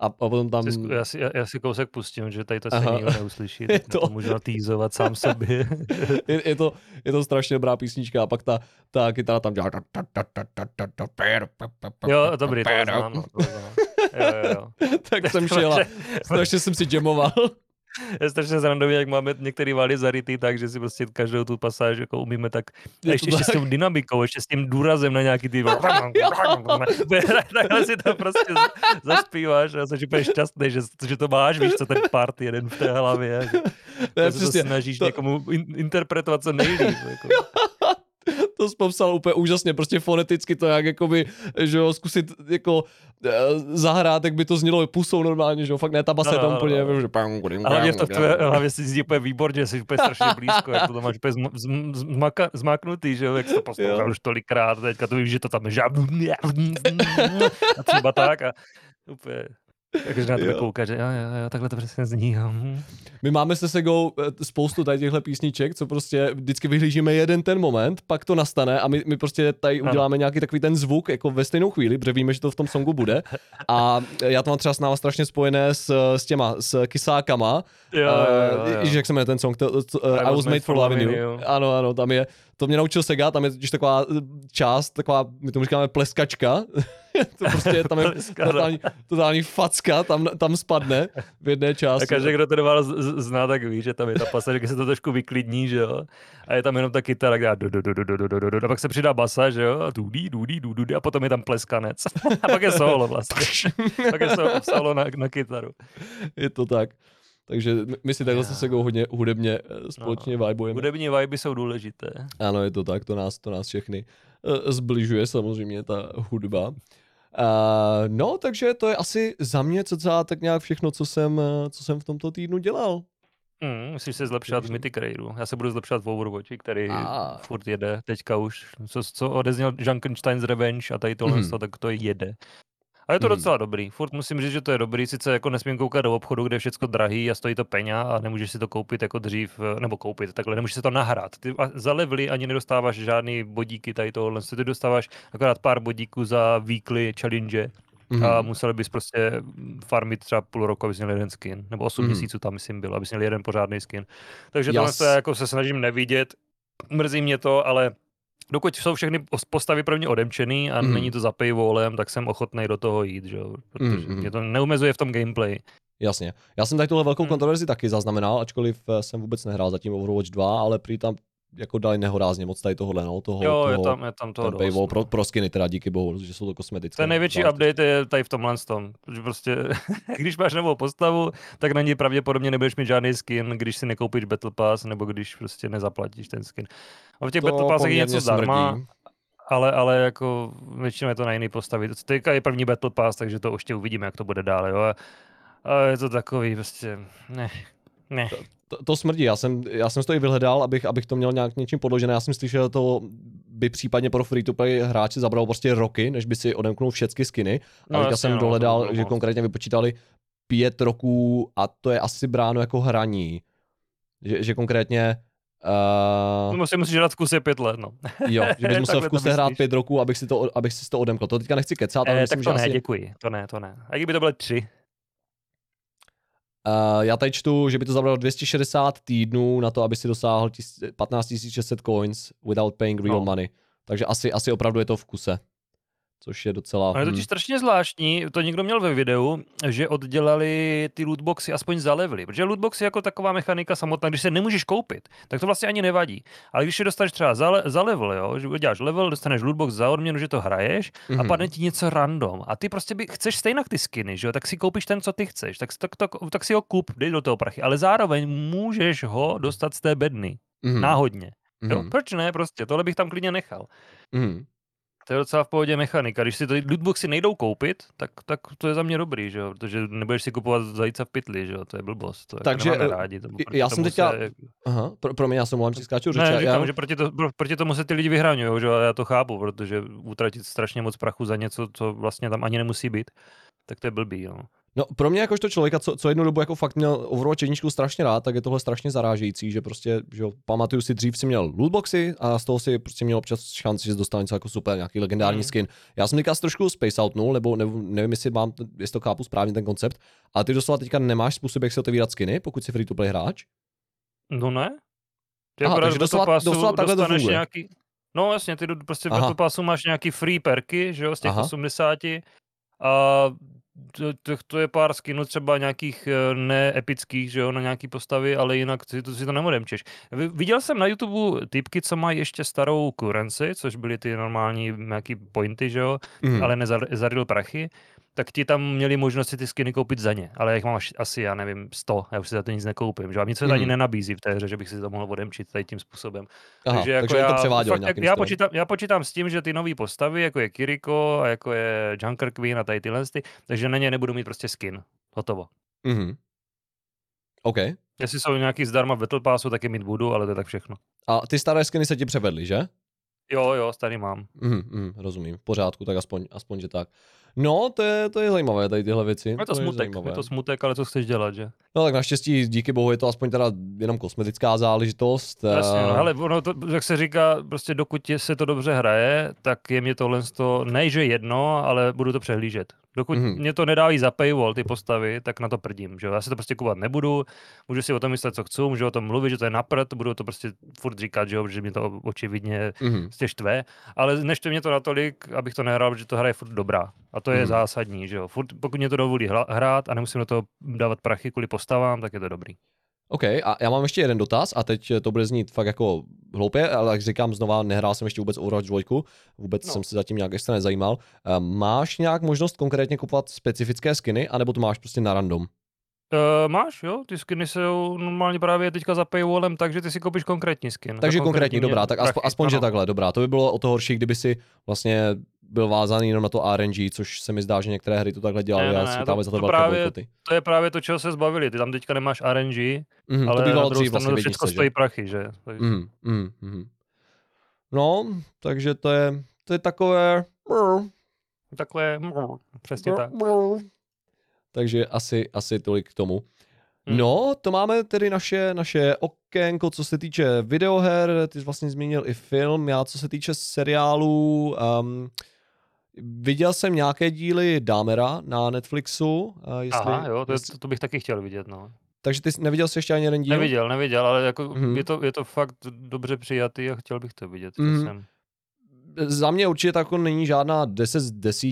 a, a potom tam... Já si, já, já si kousek pustím, že tady to se Aha. nikdo neuslyší. Tak to- to můžu natýzovat sám sobě. je, je, to, je to strašně dobrá písnička a pak ta, ta kytara tam dělá... jo, dobrý, to znám. No, to znám. Jo, jo, jo. tak jsem šel a strašně jsem si jamoval. Je strašně zrandový, jak máme některý vály zarytý tak, že si prostě každou tu pasáž jako umíme tak. Je ještě, ještě s tou dynamikou, ještě s tím důrazem na nějaký ty... [LAUGHS] Takhle si to prostě zaspíváš a jsi úplně šťastný, že, že to máš, víš co, ten part jeden v té hlavě. Že, Ne, se to přesně, snažíš to- někomu in, interpretovat co nejlíp. [LAUGHS] Jako. To popsal úplně úžasně, prostě foneticky to jak jakoby, že jo, zkusit jako eh, zahrát, jak by to znělo pusou normálně, že jo, fakt ne, ta basa je tam úplně, že pam, A hlavně, v to, tvoje, hlavně si zní úplně výborně, jsi úplně strašně blízko, jak to tam máš úplně zm, zm, zmaka, zmáknutý, že jo, jak to poslouchal už tolikrát, teďka to víš, že to tam žádný, [LAUGHS] a třeba tak a úplně takže na to koukat, že jo, jo, jo, takhle to přesně zní. Jo. My máme se Segou eh, spoustu tady těchto písniček, co prostě vždycky vyhlížíme jeden ten moment, pak to nastane a my, my prostě tady uděláme nějaký takový ten zvuk jako ve stejnou chvíli, protože víme, že to v tom songu bude. A já to mám třeba s náma strašně spojené s, s těma, s kysákama. Jo, jo, jo, jo. jak se jmenuje ten song, to, to, uh, I, I was made for loving you. Ano, ano, tam je, to mě naučil Sega, tam je totiž taková část, taková, my tomu říkáme pleskačka, to prostě tam je totální, totální facka, tam, tam spadne v jedné části. A každý, kdo ten vás zná, tak ví, že tam je ta pasa, že se to trošku vyklidní, že jo. A je tam jenom ta kytara, která do, do, do, do, do, do, do, a pak se přidá basa, že jo, a dudí, dudí, dudí, a potom je tam pleskanec. A pak je solo vlastně. pak je solo, solo na, na kytaru. Je to tak. Takže my si takhle se Segou hodně hudebně eh, společně no, vibujeme. Hudební vibe jsou důležité. Ano, je to tak, to nás, to nás všechny uh, zbližuje samozřejmě ta hudba. Uh, no, takže to je asi za mě celá tak nějak všechno, co jsem, co jsem v tomto týdnu dělal. Mm, musíš se zlepšovat v Mythic Raidu. Já se budu zlepšovat v Overwatchi, který ah. furt jede teďka už. Co, co odezněl Junkenstein's Revenge a tady tohle, mm. tak to jede. A je to hmm. docela dobrý. Furt musím říct, že to je dobrý. Sice jako nesmím koukat do obchodu, kde je všechno drahý a stojí to peně a nemůžeš si to koupit jako dřív, eh, nebo koupit takhle, nemůžeš si to nahrát. Ty za levely ani nedostáváš žádný bodíky tady tohle. Ty dostáváš akorát pár bodíků za weekly challenge, Mm. A museli bys prostě farmit třeba půl roku, abys měl jeden skin. Nebo 8 mm. měsíců tam, myslím, bylo, abys měl jeden pořádný skin. Takže tohle to jako se snažím nevidět. Mrzí mě to, ale dokud jsou všechny postavy pro mě odemčený a mm. není to za paywallem, tak jsem ochotný do toho jít, že? protože mm. mě to neumezuje v tom gameplay. Jasně. Já jsem tady tuhle velkou mm. kontroverzi taky zaznamenal, ačkoliv eh, jsem vůbec nehrál zatím Overwatch 2, ale prý tam jako dali nehorázně moc tady tohle, no, toho, jo, toho, je tam, je tam toho ten paywall pro, pro skiny teda díky bohu, že jsou to kosmetické. Ten největší záležitosti. update je tady v tomhle tom, že prostě, [LAUGHS] když máš novou postavu, tak na ní pravděpodobně nebudeš mít žádný skin, když si nekoupíš Battle Pass, nebo když prostě nezaplatíš ten skin. A v těch to Battle Pass je něco zdarma, ale, ale jako většinou je to na jiný postavy. Teďka je první Battle Pass, takže to ještě uvidíme, jak to bude dál, jo. A, a je to takový prostě, ne, ne. To, to, smrdí, já jsem, já jsem to i vyhledal, abych, abych to měl nějak něčím podložené. Já jsem slyšel, že to by případně pro free to play hráči zabralo prostě roky, než by si odemknul všechny skiny. No, a teďka jsem no, dohledal, že konkrétně vypočítali pět roků a to je asi bráno jako hraní. Že, že konkrétně Uh, no, musím hrát v kuse pět let, no. Jo, že bys [LAUGHS] musel v kuse hrát pět roků, abych si to, abych si to odemkl. To teďka nechci kecat, ale eh, myslím, tak to že ne, asi... děkuji. To ne, to ne. A kdyby to byly tři? Uh, já tady čtu, že by to zabralo 260 týdnů na to, aby si dosáhl 15 600 coins without paying real no. money. Takže asi, asi opravdu je to v kuse což je docela... Ale je totiž hm. strašně zvláštní, to někdo měl ve videu, že oddělali ty lootboxy aspoň za levely, protože lootboxy jako taková mechanika samotná, když se nemůžeš koupit, tak to vlastně ani nevadí. Ale když si dostaneš třeba za, le, za level, jo, že uděláš level, dostaneš lootbox za odměnu, že to hraješ mm-hmm. a mhm. padne ti něco random a ty prostě by, chceš stejně ty skiny, že jo, tak si koupíš ten, co ty chceš, tak, tak, tak, tak si ho kup, dej do toho prachy, ale zároveň můžeš ho dostat z té bedny, mm-hmm. náhodně. Jo? Mm-hmm. Proč ne, prostě, tohle bych tam klidně nechal. Mm-hmm. To je docela v pohodě mechanika. Když si to lootboxy nejdou koupit, tak, tak to je za mě dobrý, že jo? protože nebudeš si kupovat zajíce v pytli, že jo? to je blbost. To Takže jako rádi, tomu, já jsem teďka... Se... Aha, pro, pro mě já jsem mluvám, že skáču řeč. Ne, říkám, já... že proti, to, proti tomu se ty lidi vyhraňují, že jo? já to chápu, protože utratit strašně moc prachu za něco, co vlastně tam ani nemusí být, tak to je blbý. Jo. No pro mě jakožto člověka, co, co jednu dobu jako fakt měl Overwatch jedničku strašně rád, tak je tohle strašně zarážející, že prostě, že jo, pamatuju si dřív si měl lootboxy a z toho si prostě měl občas šanci, že dostal něco jako super, nějaký legendární mm. skin. Já jsem teďka trošku space outnul, nebo ne, nevím, jestli mám, jestli to chápu správně ten koncept, ale ty doslova teďka nemáš způsob, jak si otevírat skiny, pokud jsi free to play hráč? No ne. Ty Aha, takže doslova, pasu doslova takhle to funguje. Nějaký... No jasně, ty prostě v Battle Passu máš nějaký free perky, že jo, z těch Aha. 80 a to, to, je pár skinů třeba nějakých eh, neepických, že jo, na nějaký postavy, ale jinak si to, si to nemodemčeš. Viděl jsem na YouTube typky, co mají ještě starou currency, což byly ty normální nějaký pointy, že jo, mm. ale nezaril prachy. Tak ti tam měli možnost si ty skiny koupit za ně, ale jak mám až, asi, já nevím, 100, já už si za to nic nekoupím, že? A nic se to ani Mhm. nenabízí v té hře, že bych si to mohl odemčit tady tím způsobem. Aha, takže jako takže on to já, převáděl fakt, já, počítám, já počítám s tím, že ty nové postavy, jako je Kiriko a jako je Junker Queen a tady tyhle, ty, takže na ně nebudu mít prostě skin. Hotovo. Mhm. OK. Jestli jsou nějaký zdarma v Battle Passu, tak je mít budu, ale to je tak všechno. A ty staré skiny se ti převedly, že? Jo, jo, starý mám. Mhm, mhm, rozumím, v pořádku, tak aspoň, aspoň že tak. No, to je, to je zajímavé, tady tyhle věci. Je to je smutek, zajímavé. je to smutek, ale co chceš dělat, že? No tak naštěstí, díky bohu, je to aspoň teda jenom kosmetická záležitost. Jasně, no, eh, hele, ono to, jak se říká, prostě dokud je- se to dobře hraje, tak je mě tohle to, ne že jedno, ale budu to přehlížet. Dokud Mhm. mm-hmm. mě to nedávají za paywall ty postavy, tak na to prdím, že jo. Já si to prostě kupovat nebudu, můžu si o tom myslet, co chci, můžu o tom mluvit, že to je napřed, budu to prostě furt říkat, že jo, že mě to očividně mhm. prostě štve, ale nešte mě to natolik, abych to nehrál, protože to hra je furt dobrá. A to je Mhm. zásadní, že jo. Furt, pokud mě to dovolí hrát a nemusím do toho dávat prachy kvůli postavám, tak je to dobrý. OK, a já mám ještě jeden dotaz a teď to bude znít fakt jako hloupě, ale jak říkám znova, nehrál jsem ještě vůbec Overwatch 2, vůbec No. jsem se zatím nějak extra nezajímal. Eh, Máš nějak možnost konkrétně kupovat specifické skiny, anebo to máš prostě na random? Uh, máš, jo, ty skiny jsou normálně právě teďka za paywallem, takže ty si koupíš konkrétní skin. Takže konkrétní, konkrétní dobrá, tak aspoň, prachy, aspoň že ano. takhle, dobrá. To by bylo o to horší, kdyby si vlastně byl vázaný jenom na to RNG, což se mi zdá, že některé hry to takhle dělaly Ne, ne, a schytávají za to to velké právě- bojkoty. To je právě to, čeho se zbavili. Ty tam teďka nemáš RNG, Mhm, ale to bývalo na druhou dřív vlastně stranu v všechno stojí že? prachy, že? Takže, Mhm, mhm, mhm. No, takže to je, to je takové... Mm, přesně tak. Takže asi, asi tolik k tomu. Hmm. No, to máme tedy naše, naše okénko, co se týče videoher, ty jsi vlastně zmínil i film, já co se týče seriálů, um, viděl jsem nějaké díly Dámera na Netflixu, uh, jestli, Aha, jo, to, jestli, to, bych taky chtěl vidět, no. takže ty jsi neviděl jsi ještě ani jeden díl? Neviděl, neviděl, ale jako Mhm. je, to, je to fakt dobře přijatý a chtěl bych to vidět. Mhm. Mm. Jsem. Za mě určitě tak jako není žádná 10 z 10,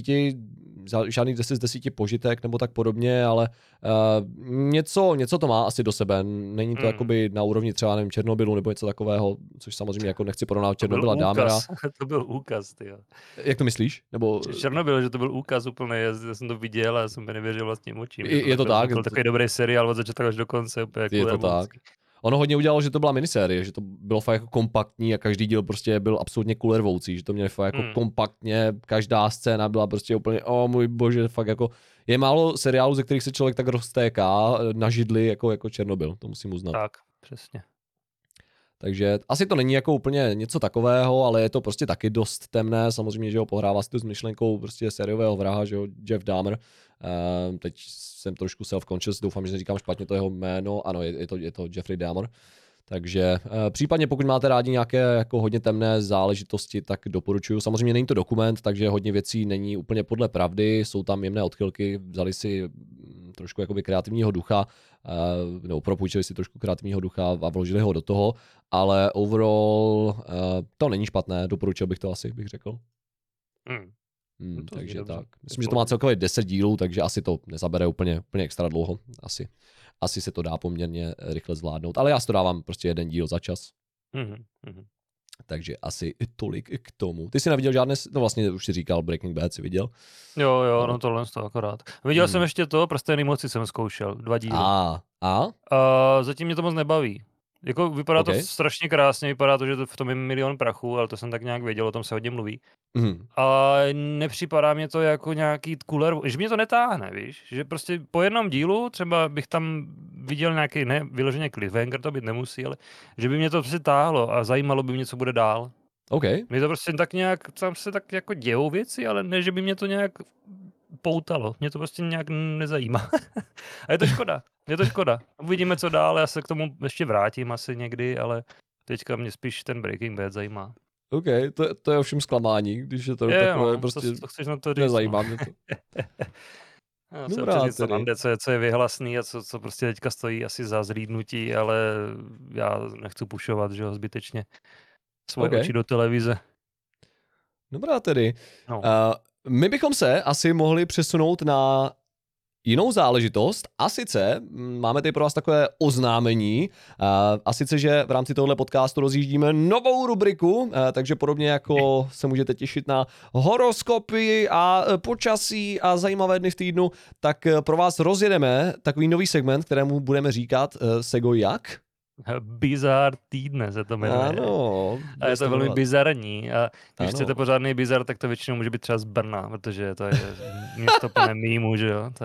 žádný 10 z 10 požitek nebo tak podobně, ale uh, něco, něco to má asi do sebe. Není to Mm. jakoby na úrovni třeba nevím, Černobylu nebo něco takového, což samozřejmě jako nechci porovnávat To byl Černobyla Dámera. [LAUGHS] to byl úkaz, ty. Jak to myslíš? Nebo Černobyl, že to byl úkaz úplný, já, jsem to viděl a já jsem nevěřil vlastním očím. Je- je to byl- tak, Byl to- takový dobrý seriál od začátku až do konce. Úplně jako je to lemonský. tak. Ono hodně udělalo, že to byla minisérie, že to bylo fakt jako kompaktní a každý díl prostě byl absolutně kulervoucí, že to měli fakt jako Hmm. kompaktně, každá scéna byla prostě úplně, o oh, můj bože, fakt jako, je málo seriálů, ze kterých se člověk tak roztéká na židli jako, jako Černobyl, to musím uznat. Tak, přesně. Takže asi to není jako úplně něco takového, ale je to prostě taky dost temné. Samozřejmě, že ho pohrává si tu s myšlenkou prostě sériového vraha, že jo, Jeff Dahmer. Ehm, teď jsem trošku self-conscious, doufám, že neříkám špatně to jeho jméno. Ano, je, je, to, je to Jeffrey Dahmer. Takže eh, případně pokud máte rádi nějaké jako hodně temné záležitosti, tak doporučuju. Samozřejmě není to dokument, takže hodně věcí není úplně podle pravdy, jsou tam jemné odchylky, vzali si mm, trošku jakoby kreativního ducha, eh, nebo propůjčili si trošku kreativního ducha a vložili ho do toho, ale overall uh, to není špatné, doporučil bych to asi, bych řekl. Hmm. Hmm, No takže tak. Myslím, že to má celkově 10 dílů, takže asi to nezabere úplně, úplně extra dlouho. Asi, asi se to dá poměrně rychle zvládnout, ale já si to dávám prostě jeden díl za čas. Mhm, mhm. Takže asi tolik k tomu. Ty jsi neviděl žádné, no vlastně už si říkal, Breaking Bad si viděl. Jo, jo, No. no tohle to akorát. Viděl Hmm. jsem ještě to, prstejný moci jsem zkoušel, dva díly. A, a? A zatím mě to moc nebaví. Jako vypadá Okay. to strašně krásně, vypadá to, že to v tom je milion prachu, ale to jsem tak nějak věděl, o tom se hodně mluví. Mhm. A nepřipadá mě to jako nějaký cooler, že mě to netáhne, víš? Že prostě po jednom dílu třeba bych tam viděl nějaký, ne vyloženě cliffhanger, to být nemusí, ale že by mě to prostě táhlo a zajímalo by mě, co bude dál. OK. Mě to prostě tak nějak, tam se tak jako dějou věci, ale ne, že by mě to nějak poutalo. Mě to prostě nějak nezajímá. [LAUGHS] a je to škoda. Je to škoda. Uvidíme, co dál. Já se k tomu ještě vrátím asi někdy, ale teďka mě spíš ten Breaking Bad zajímá. OK, to, to je ovšem zklamání, když je to Je, takové no, prostě to, to chceš na to říct. nezajímá mě to. No. [LAUGHS] Já se Dobrá něco tedy. nande, co je, co je vyhlasný a co, co prostě teďka stojí asi za zhlídnutí, ale já nechci pušovat, že jo, zbytečně svoje OK. oči do televize. Dobrá tedy. No. Uh, my bychom se asi mohli přesunout na jinou záležitost a sice mm, máme tady pro vás takové oznámení a, sice, že v rámci tohoto podcastu rozjíždíme novou rubriku, takže podobně jako se můžete těšit na horoskopy a e, počasí a zajímavé dny v týdnu, tak e, pro vás rozjedeme takový nový segment, kterému budeme říkat e, Sego jak? [LAUGHS] Bizar týdne se to jmenuje. Ano. A je to velmi bizarní. A když Ano. chcete pořádný bizar, tak to většinou může být třeba z Brna, protože to je město plné mýmů, že jo. To...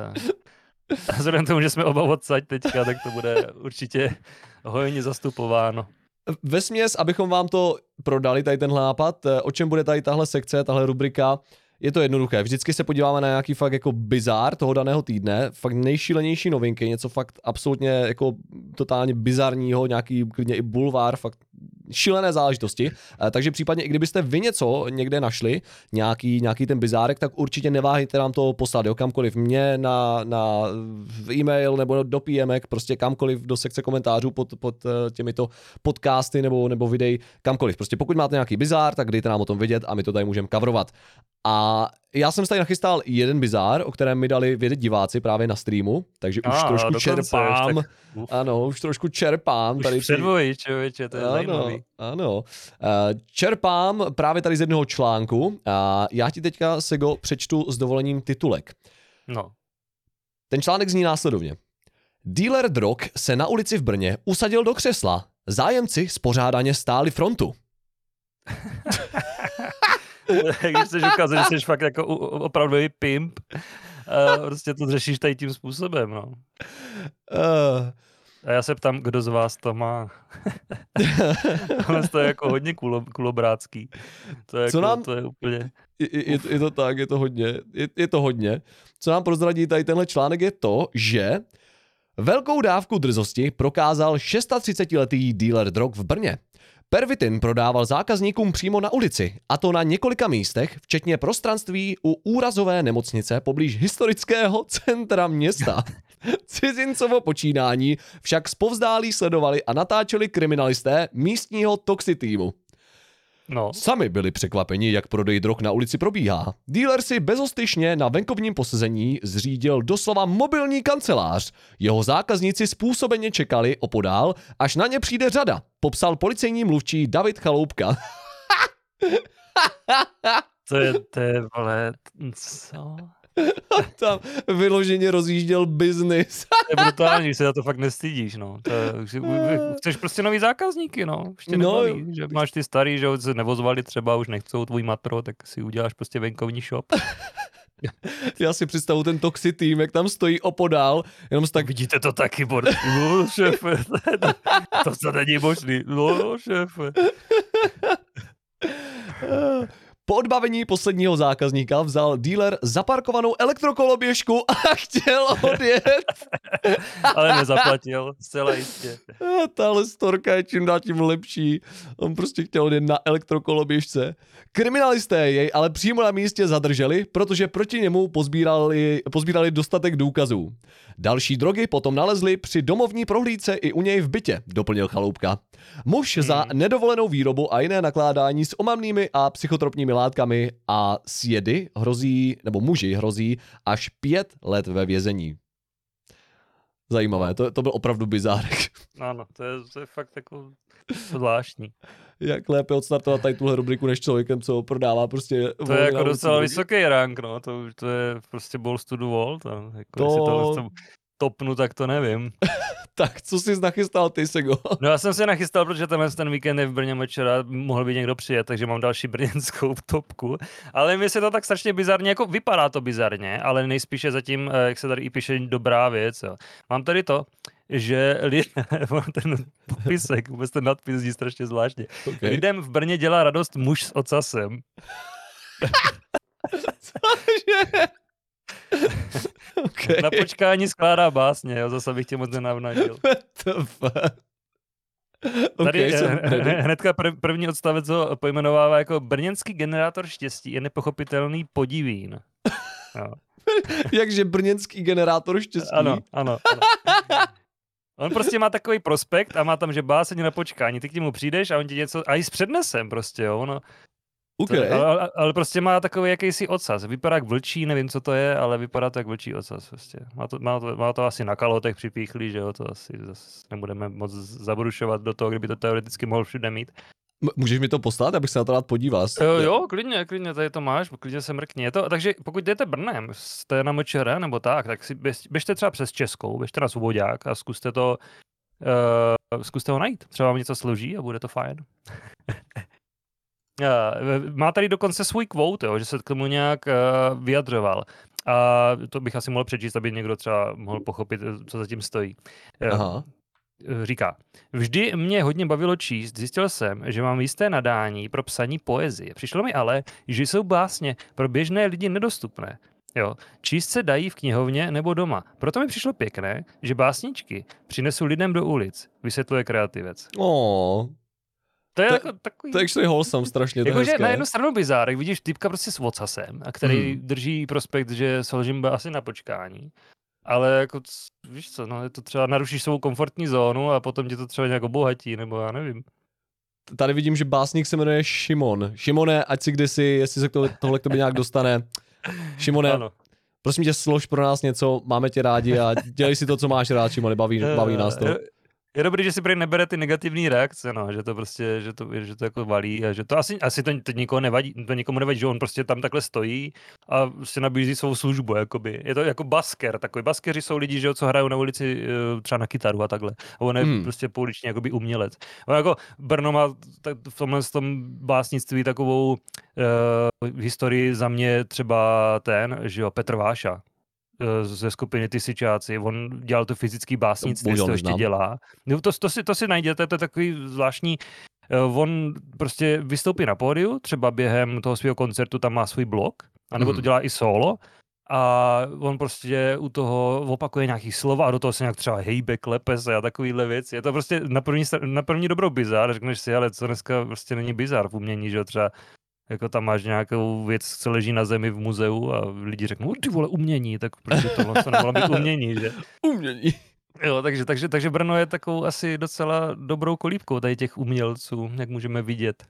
A vzhledem tomu, že jsme oba odsaď teďka, tak to bude určitě hojně zastupováno. Ve směs, abychom vám to prodali, tady tenhle nápad, eh, o čem bude tady tahle sekce, tahle rubrika, je to jednoduché. Vždycky se podíváme na nějaký fakt jako bizár toho daného týdne, fakt nejšílenější novinky, něco fakt absolutně jako totálně bizarního, nějaký klidně i bulvár, fakt šílené záležitosti. Eh, Takže případně, i kdybyste vy něco někde našli, nějaký, nějaký ten bizárek, tak určitě neváhejte nám to poslat, jo, kamkoliv mě na, na e-mail nebo do PMek, prostě kamkoliv do sekce komentářů pod, pod eh, těmito podcasty nebo, nebo videí, kamkoliv. Prostě pokud máte nějaký bizár, tak dejte nám o tom vědět a my to tady můžeme coverovat. A já jsem si tady nachystal jeden bizár, o kterém mi dali vědět diváci právě na streamu, takže už A, trošku dokonce, už čerpám. tak- uf. Ano, už trošku čerpám. Už tady předvoji, člověče, to je ano, zajímavý. ano. Eh, Čerpám právě tady z jednoho článku a já ti teďka, Sego, přečtu s dovolením titulek. No, Ten článek zní následovně. Dealer drog se na ulici v Brně usadil do křesla. Zájemci spořádaně stáli frontu. [LAUGHS] [LAUGHS] když chceš ukázat, že jsi fakt jako opravdový pimp, a prostě to řešíš tady tím způsobem, no. Uh, A já se ptám, kdo z vás to má. [LAUGHS] To je jako hodně kulo, kulobrácký. To je, Co jako, nám- to je úplně... je, je, je to tak, je to hodně, je, je to hodně. Co nám prozradí tady tenhle článek je to, že velkou dávku drzosti prokázal 36-letý dealer drog v Brně. Pervitin prodával zákazníkům přímo na ulici, a to na několika místech, včetně prostranství u úrazové nemocnice poblíž historického centra města. [LAUGHS] Cizincovo počínání však zpovzdálí sledovali a natáčeli kriminalisté místního toxi týmu. No, Sami byli překvapeni, jak prodej drog na ulici probíhá. Dealer si bezostyšně na venkovním posezení zřídil doslova mobilní kancelář. Jeho zákazníci způsobeně čekali opodál, až na ně přijde řada, popsal policejní mluvčí David Chaloupka. to je, to je, vole, co? Tam vyloženě rozjížděl biznis. To je brutální, že se za to fakt nestydíš, no. To je, chceš prostě nový zákazníky, no. Už tě No, nebaví, že máš ty starý, že se nevozvali třeba, už nechcou tvůj matro, tak si uděláš prostě venkovní shop. [LAUGHS] Já si představu ten toxi tým, jak tam stojí opodál, jenom tak vidíte to taky, bod. No, šéfe, to, to se není možný. No, šéfe. [LAUGHS] Po odbavení posledního zákazníka vzal dealer zaparkovanou elektrokoloběžku a [LAUGHS] chtěl odjet. [LAUGHS] Ale nezaplatil, zcela jistě. A tahle storka je čím dál tím lepší. On prostě chtěl odjet na elektrokoloběžce. Kriminalisté jej ale přímo na místě zadrželi, protože proti němu pozbírali, pozbírali dostatek důkazů. Další drogy potom nalezli při domovní prohlídce i u něj v bytě, doplnil Chaloupka. Muž za nedovolenou výrobu a jiné nakládání s omamnými a psychotropními látkami a s jedy hrozí, nebo muži hrozí až pět let ve vězení. Zajímavé, to, to byl opravdu bizárek. Ano, to je, to je fakt jako zvláštní. [LAUGHS] Jak lépe odstartovat tady tuhle rubriku než člověkem, co prodává prostě To je jako docela vysoký rank, no. To, to je prostě balls to the wall. To, jako To- to... To topnu, tak to nevím. [LAUGHS] Tak co jsi nachystal ty, Sego? [LAUGHS] No já jsem se nachystal, protože tenhle ten víkend je v Brně večera, mohl by někdo přijet, takže mám další brněnskou [LAUGHS] topku. Ale mi se to tak strašně bizarně, jako vypadá to bizarně, ale nejspíše zatím, eh, jak se tady i píše, dobrá věc. Jo. Mám tady to, že lidé, ten popisek, vůbec ten nadpis zní strašně zvláštně. Okay. Lidem v Brně dělá radost muž s ocasem. [LAUGHS] okay. Na počkání skládá básně, jo, zase bych tě moc nenavnadil. Tady Okay, eh, ready. hnedka prv, první odstavec ho pojmenovává jako brněnský generátor štěstí je nepochopitelný podivín. [LAUGHS] Jakže brněnský generátor štěstí. Ano, ano, ano. On prostě má takový prospekt a má tam, že báseň na počkání. Ty k němu přijdeš a on ti něco, a i s přednesem prostě, jo. Ono, Okay. To, ale, ale, prostě má takový jakýsi ocas. Vypadá jak vlčí, nevím, co to je, ale vypadá to jak vlčí ocas. Prostě. Má, to, má, to, má to asi na kalotech připíchlý, že jo, to asi zase nebudeme moc zabrušovat do toho, kdyby to teoreticky mohl všude mít. M- můžeš mi to poslat, abych se na to rád podíval? Jo, jo, klidně, klidně, tady to máš, klidně se mrkni. Je to, takže pokud jdete Brnem, jste na MČR nebo tak, tak si běžte třeba přes Českou, běžte na Svobodák a zkuste to, uh, zkuste ho najít. Třeba vám něco složí a bude to fajn. [LAUGHS] Má tady dokonce svůj quote, jo, že se k tomu nějak uh, vyjadřoval. A to bych asi mohl přečíst, aby někdo třeba mohl pochopit, co zatím stojí. Aha. Říká, vždy mě hodně bavilo číst, zjistil jsem, že mám jisté nadání pro psaní poezie. Přišlo mi ale, že jsou básně pro běžné lidi nedostupné. Jo, číst se dají v knihovně nebo doma. Proto mi přišlo pěkné, že básničky přinesu lidem do ulic, vysvětluje kreativec. Oh, to je to, jako takový... To je actually wholesome strašně, to jako, na jednu stranu bizár, jak vidíš typka prostě s vocasem, a který hmm. drží prospekt, že složím asi na počkání. Ale jako, víš co, no, je to třeba narušíš svou komfortní zónu a potom tě to třeba nějak obohatí, nebo já nevím. Tady vidím, že básník se jmenuje Šimon. Šimone, ať si kdysi, jestli se to, tohle k tobě nějak dostane. Šimone, ano. prosím tě, slož pro nás něco, máme tě rádi a dělej si to, co máš rád, Šimone, baví, baví nás to. Je dobrý, že si prý nebere ty negativní reakce, no, že to prostě, že to, že to jako valí a že to asi, asi to, to nikoho nevadí, to nikomu nevadí, že on prostě tam takhle stojí a prostě nabízí svou službu, jakoby. Je to jako basker, takový baskeři jsou lidi, že jo, co hrajou na ulici eh, třeba na kytaru a takhle. A on je hmm. prostě pouliční jakoby umělec. A jako Brno má tak v tomhle tom básnictví takovou uh, historii za mě třeba ten, že jo, Petr Váša, ze skupiny Ty Sičáci. On dělal to fyzický básnictví, to ještě dělá. No, to, to, si, to si najděte, to je takový zvláštní eh, on prostě vystoupí na pódiu, třeba během toho svého koncertu tam má svůj blog, anebo mm. to mhm. dělá i solo, a on prostě u toho opakuje nějaký slova a do toho se nějak třeba hejbe, klepe se a takovýhle věci. Je to prostě na první, na první dobrou bizar, řekneš si, ale co dneska prostě není bizar v umění, že třeba jako tam máš nějakou věc, co leží na zemi v muzeu a lidi řeknou, ty vole, umění, tak protože to vlastně nemohlo být umění, že? umění. Jo, takže, takže, takže Brno je takovou asi docela dobrou kolíbkou tady těch umělců, jak můžeme vidět.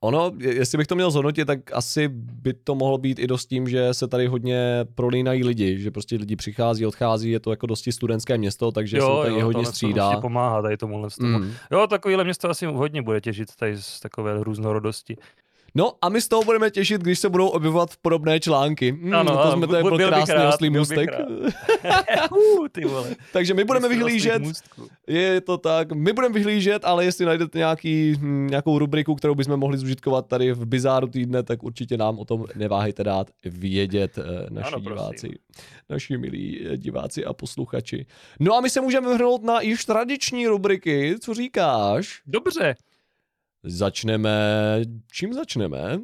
Ono, jestli bych to měl zhodnotit, tak asi by to mohlo být i dost tím, že se tady hodně prolínají lidi, že prostě lidi přichází, odchází, je to jako dosti studentské město, takže jo, se tady jo, hodně střídá. Jo, pomáhá tady tomuhle. Mm. Jo, takovýhle město asi hodně bude těžit tady z takové různorodosti. No a my z toho budeme těšit, když se budou objevovat podobné články. Hmm, ano, to jsme to je byl krásný rád, oslý můstek. uh, [LAUGHS] ty vole. Takže my budeme vyhlížet, je to tak, my budeme vyhlížet, ale jestli najdete nějaký, hm, nějakou rubriku, kterou bychom mohli zužitkovat tady v Bizáru týdne, tak určitě nám o tom neváhejte dát vědět eh, naši ano, diváci, naši milí eh, diváci a posluchači. No a my se můžeme vrhnout na již tradiční rubriky, co říkáš? Dobře. Začneme, čím začneme?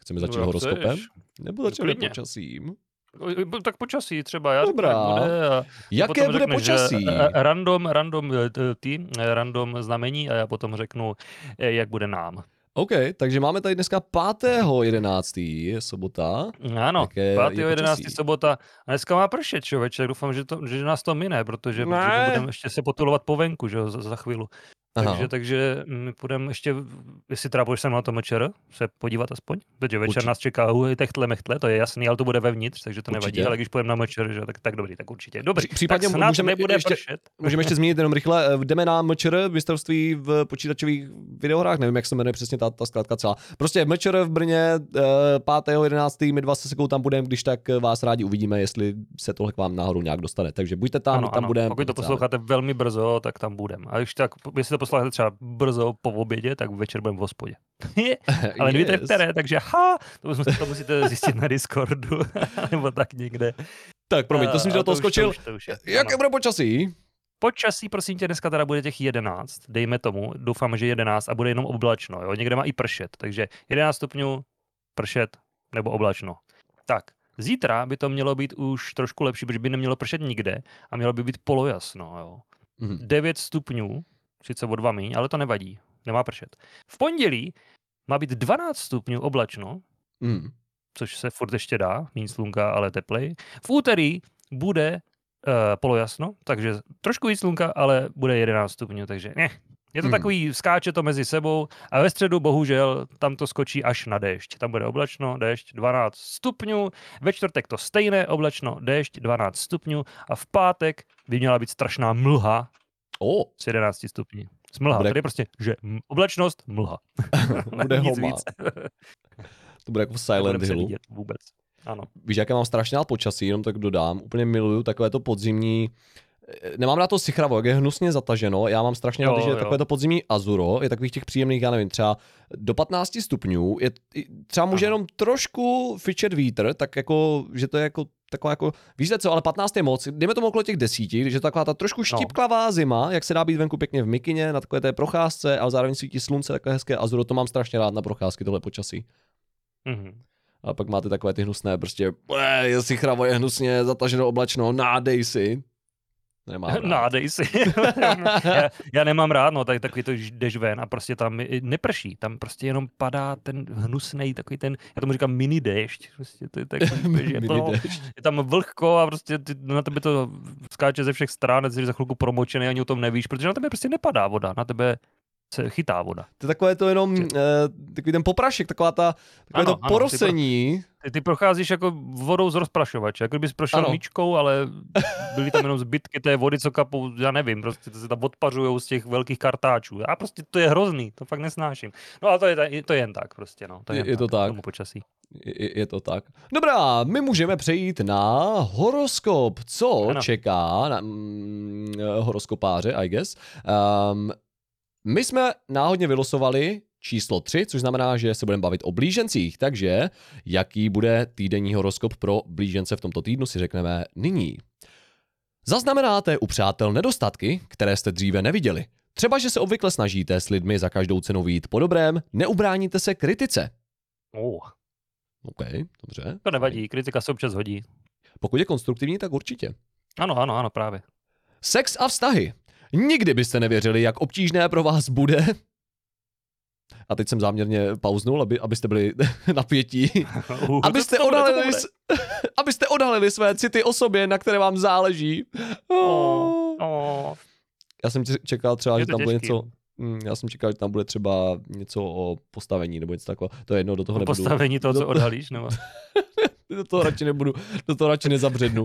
Chceme začít no, horoskopem? Nebo začneme no, počasím? No, tak počasí třeba, já Dobrá. Řeknu, bude a Jaké bude řekneš, počasí? Random, random eh, ty, eh, random znamení a já potom řeknu, eh, jak bude nám. OK, takže máme tady dneska 5.11. je sobota. Ano, 5.11. sobota. A dneska má pršet, člověče, doufám, že, to, že nás to mine, protože, protože budeme ještě se potulovat po venku, že za, za chvíli. Takže, takže my půjdeme ještě, jestli teda budeš sem na to mečer, se podívat aspoň, protože večer určitě. nás čeká uhy, techtle, mechtle, to je jasný, ale to bude vevnitř, takže to určitě. nevadí, ale když půjdeme na mečer, že, tak, tak dobrý, tak určitě. Dobře, případně tak můžeme nebude ještě, pršet. můžeme ještě zmínit jenom rychle, eh, jdeme na mečer, mistrovství v počítačových videohrách, nevím, jak se jmenuje přesně ta, ta zkrátka celá. Prostě mečer v Brně 5.11. Eh, my dva se sekou tam budeme, když tak eh, vás rádi uvidíme, jestli se tohle k vám náhodou nějak dostane. Takže buďte tam, ano, tam budeme. Pokud to posloucháte velmi brzo, tak tam budeme. A když tak, jestli to posloucháte třeba brzo po obědě, tak večer budeme v hospodě. [LAUGHS] Ale nevíte yes. které, takže ha, to, musíte, to musíte zjistit na Discordu, [LAUGHS] nebo tak někde. Tak promiň, to jsem do toho skočil. Jaké bude počasí? Počasí, prosím tě, dneska teda bude těch 11, dejme tomu, doufám, že 11 a bude jenom oblačno, jo? někde má i pršet, takže 11 stupňů, pršet nebo oblačno. Tak, zítra by to mělo být už trošku lepší, protože by nemělo pršet nikde a mělo by být polojasno, jo. Mm-hmm. 9 stupňů, sice o dva míň, ale to nevadí, nemá pršet. V pondělí má být 12 stupňů oblačno, mm. což se furt ještě dá, méně slunka, ale teplej. V úterý bude uh, polojasno, takže trošku víc slunka, ale bude 11 stupňů, takže ne, Je to Hmm. takový, skáče to mezi sebou a ve středu bohužel tam to skočí až na déšť. Tam bude oblačno, déšť 12 stupňů, ve čtvrtek to stejné oblačno, déšť 12 stupňů a v pátek by měla být strašná mlha O, s 11 stupni. Smlha, Bude- tady je prostě, že oblačnost, mlha. [LAUGHS] bude Nic víc. To bude jako v Silent Hillu. vůbec. Ano. Víš, jaké mám strašně rád počasí, jenom tak dodám. Úplně miluju takové to podzimní Nemám na to sichravo, jak je hnusně zataženo, já mám strašně rád, že jo. takové to podzimní azuro je takových těch příjemných, já nevím, třeba do 15 stupňů, je, třeba může Ano. jenom trošku fičet vítr, tak jako, že to je jako taková jako, víš co, ale 15 je moc, dejme tomu okolo těch desíti, když je to taková ta trošku štípklavá zima, jak se dá být venku pěkně v mikině, na takové té procházce, ale zároveň svítí slunce, takové hezké azuro, to mám strašně rád na procházky, tohle počasí. Mhm. A pak máte takové ty hnusné, prostě, "Ue, je si chravo, je hnusně, zataženo oblačno, nádej si. Nemám [LAUGHS] rád. Nádej si. [LAUGHS] já, já, nemám rád, no, tak, takový to, jdeš ven a prostě tam neprší, tam prostě jenom padá ten hnusný, takový ten, já tomu říkám mini déšť, prostě to je takový, [LAUGHS] že je, to, je tam vlhko a prostě ty, na tebe to skáče ze všech stran, jsi za chvilku promočený, ani o tom nevíš, protože na tebe prostě nepadá voda, na tebe se chytá voda. To je takové to jenom, uh, takový ten poprašek, taková ta, takové Ano, to ano, porosení. Ty, ty procházíš jako vodou z rozprašovače, jako kdybys prošel Ano. míčkou, ale byly tam jenom zbytky té vody, co kapou, já nevím, prostě to se tam odpařujou z těch velkých kartáčů. A prostě to je hrozný, to fakt nesnáším. No a to je, to je jen tak prostě, no. To je, Je- je to tak. Tomu počasí. Je, je to tak. Dobrá, my můžeme přejít na horoskop. Co Ano. čeká na mm, horoskopáře, I guess. Um, my jsme náhodně vylosovali číslo 3, což znamená, že se budeme bavit o blížencích. Takže jaký bude týdenní horoskop pro blížence v tomto týdnu si řekneme nyní. Zaznamenáte u přátel nedostatky, které jste dříve neviděli. Třeba, že se obvykle snažíte s lidmi za každou cenu výjít po dobrém, neubráníte se kritice. Oh, OK, dobře. to nevadí, kritika se občas hodí. Pokud je konstruktivní, tak určitě. Ano, ano, ano, právě. Sex a vztahy. Nikdy byste nevěřili, jak obtížné pro vás bude. A teď jsem záměrně pauznul, aby, abyste byli [LAUGHS] napětí. Uh, [LAUGHS] abyste, odhalili, [LAUGHS] abyste odhalili své city osobě, na které vám záleží. Oh, oh, Já jsem če- čekal třeba, že tam bude něco... Mm, Já jsem čekal, že tam bude třeba něco o postavení nebo něco takového. To je jedno, do toho nebudu. Postavení toho, co odhalíš, nebo? Do toho radši nebudu, do toho radši nezabřednu.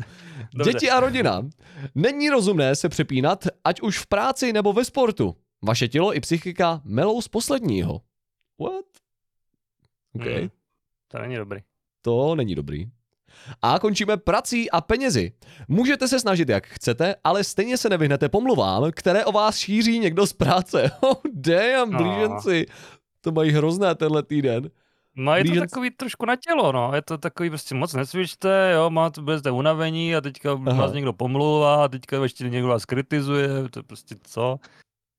Dobře. Děti a rodina. Není rozumné se přepínat, ať už v práci nebo ve sportu. Vaše tělo i psychika melou z posledního. What? OK, Hmm, to není dobrý. to není dobrý. A končíme prací a penězi. Můžete se snažit jak chcete, ale stejně se nevyhnete pomluvám, které o vás šíří někdo z práce. [LAUGHS] Oh damn, No. blíženci. To mají hrozné tenhle týden. No je to takový trošku na tělo, no. Je to takový prostě moc necvičte, jo, máte, budete unavení a teďka Aha. vás někdo pomlouvá a teďka ještě někdo vás kritizuje, to je prostě co.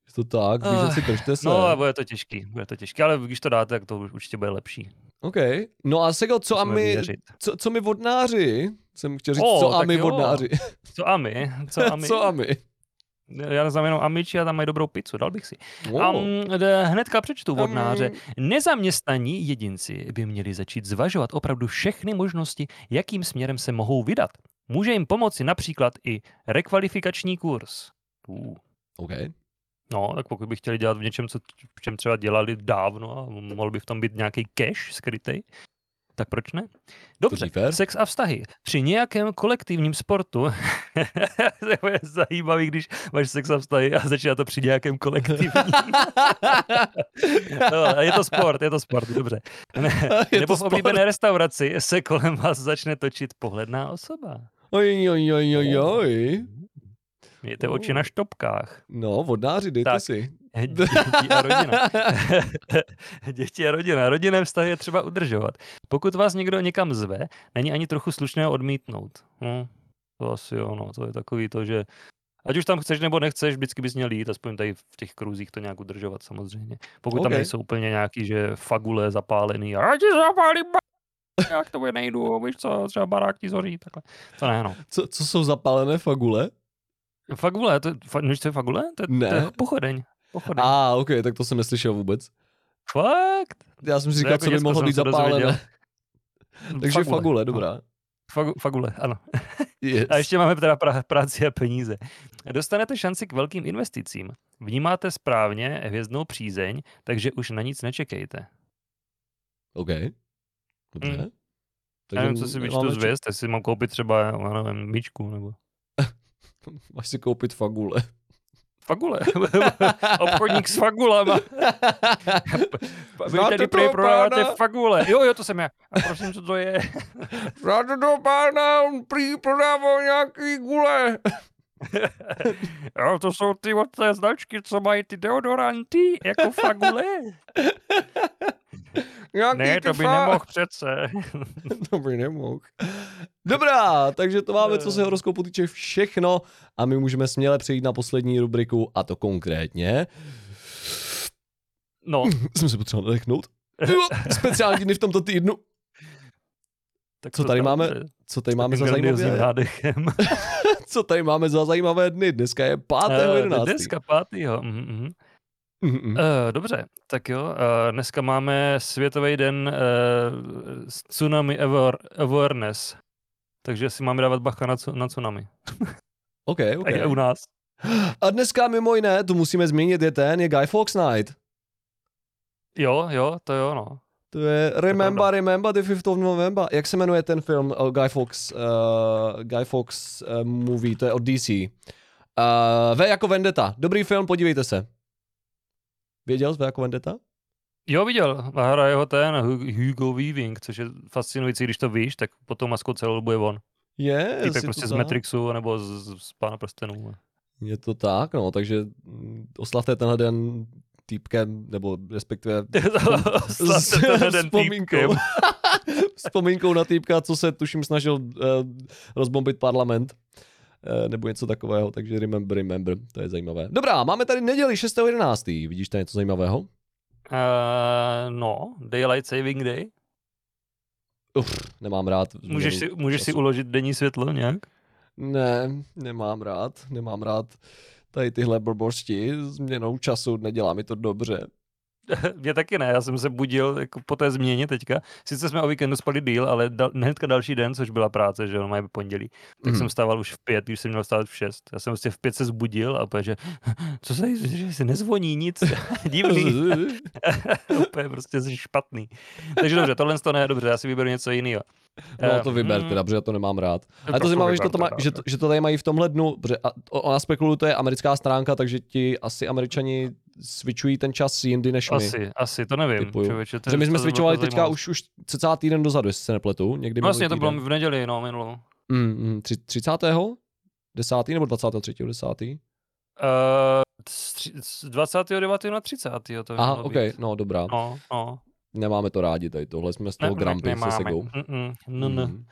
Je to tak, Ah, blíženci, držte se. No a bude to těžký, bude to těžký, ale když to dáte, tak to už určitě bude lepší. OK. No a Sego, co a my, věřit. co, co my vodnáři? Jsem chtěl říct, O, co a my jo. vodnáři. Co a my? Co a [LAUGHS] my? co a my? Já znám jenom Amici a tam mají dobrou pizzu, dal bych si. Wow. Um, d- hnedka přečtu vodnáře. Nezaměstnaní jedinci by měli začít zvažovat opravdu všechny možnosti, jakým směrem se mohou vydat. Může jim pomoci například i rekvalifikační kurz. Uh. OK. No, tak pokud by chtěli dělat v něčem, co, v čem třeba dělali dávno a mohl by v tom být nějaký cash skrytý, tak proč ne? Dobře, sex a vztahy. Při nějakém kolektivním sportu, [LAUGHS] to je zajímavý, když máš sex a vztahy a začíná to při nějakém kolektivním. [LAUGHS] no, je to sport, je to sport, dobře. Ne, [LAUGHS] Je nebo to v oblíbené restauraci se kolem vás začne točit pohledná osoba. Oj, oj, oj, oj, oj. Mějte oči na štopkách. No, vodnáři, dejte Tak. si. [LAUGHS] Děti a rodina. [LAUGHS] Děti a rodina. Rodinné vztahy je třeba udržovat. Pokud vás někdo někam zve, není ani trochu slušného odmítnout. No, to asi jo, no, to je takový to, že ať už tam chceš nebo nechceš, vždycky bys měl jít, aspoň tady v těch kruzích to nějak udržovat samozřejmě. Pokud tam OK. nejsou úplně nějaký, že fagule zapálený a ti zapálím [LAUGHS] jak to bude nejdu, víš co, třeba barák ti zoří, takhle. To ne, no. Co, co jsou zapálené fagule? Fagule, to, fa, nevíš, co je fagule? To, je- to je Ne. pochodeň. Pochodeň. A, ah, OK, tak to jsem neslyšel vůbec. Fakt? Já jsem si říkal, jako co by mohlo být zapálené. [LAUGHS] Takže fagule, no. dobrá. Fagu, fagule, ano. [LAUGHS] Yes. A ještě máme teda pra, práci a peníze. Dostanete šanci k velkým investicím. Vnímáte správně hvězdnou přízeň, takže už na nic nečekejte. OK. Dobře. Mm. Já nevím, co si vyčtu z hvězd, jestli mám koupit třeba, já nevím, myčku nebo... [LAUGHS] Máš si koupit fagule. Fagule. [LAUGHS] Obchodník s fagulama. [LAUGHS] Vy tady prý prodáváte fagule. Jo, jo, to jsem já. A prosím, co to je? [LAUGHS] Znáte toho pána, on prý prodával nějaký gule. Jo, to jsou ty od té značky, co mají ty deodoranty, jako fagule. [LAUGHS] Nějaký Ne, to by kefá- nemohl přece. [LAUGHS] to by nemohl. Dobrá, takže to máme, co se horoskopu týče všechno a my můžeme směle přejít na poslední rubriku a to konkrétně. No, [LAUGHS] Jsem se potřeboval nadechnout. Speciální dny v tomto týdnu. tak Co tady máme? Co tady máme za zajímavé? nádechem. Co tady máme za zajímavé dny? Dneska je Eh, 5.11. Dneska pátýho. mhm, mhm. Mhm. Eh, dobře, tak jo. eh, dneska máme Světový den uh, Tsunami aware, Awareness. Takže si máme dávat bacha na, tsu- na tsunami. [LAUGHS] OK, OK. A je u nás. A dneska mimo jiné, tu musíme zmínit, je ten, je Guy Fawkes Night. Jo, jo, to jo, no. To je Remember. Remember the 5th of November. Jak se jmenuje ten film uh, Guy Fawkes, uh, Guy Fawkes uh, movie, to je od DC. Uh, v jako Vendetta. Dobrý film, podívejte se. Věděl jsi jako Vendetta? Jo, viděl. A hraje ho ten Hu- Hugo Weaving, což je fascinující, když to víš, tak potom maskou celou dobu je on. Je, Týpek prostě z. Matrixu nebo z, z, z Pána prstenů. Je to tak, no, takže mm, oslavte tenhle den týpkem, nebo respektive [LAUGHS] den vzpomínkou. [LAUGHS] vzpomínkou na týpka, co se tuším snažil uh, rozbombit parlament. Uh, nebo něco takového, takže remember, remember, to je zajímavé. Dobrá, máme tady neděli 6.11. Vidíš tady něco zajímavého? Uh, no, Daylight Saving Day. Uf, nemám rád. Můžeš si, můžeš si uložit denní světlo nějak? Ne, nemám rád, nemám rád tady tyhle blbosti, změnou času, nedělá mi to dobře. [LAUGHS] Mě taky ne, já jsem se budil jako po té změně teďka. Sice jsme o víkendu spali díl, ale dal, hnedka další den, což byla práce, že jo, mají pondělí, tak Mhm. jsem stával už v pět, když jsem měl stát v šest. Já jsem prostě v pět se zbudil a že [LAUGHS] co se, že se nezvoní nic, [LAUGHS] divný, úplně prostě jsi špatný. Takže dobře, tohle to ne, dobře, já si vyberu něco jiného. No to vyber teda, protože já to nemám rád. Ale to zajímavé, že to, má, že, to, že to tady mají v tomhle dnu, protože a- o- ona spekuluje, to je americká stránka, takže ti asi američani switchují ten čas jindy než my. Asi, asi, to nevím. Člověče, to, Protože my jsme switchovali teďka už, už cca týden dozadu, jestli se nepletu. Někdy No, Vlastně to bylo v neděli, no, minulou. Mm, mm, tři- 30. 10. nebo 23. 10. Uh, z tři- z 29. na 30. To Aha, mělo ok, být. no dobrá. No, no. Nemáme to rádi tady, tohle jsme z toho Ne, Grumpy ne, se. Segou. Mm-mm, no, no. Mm.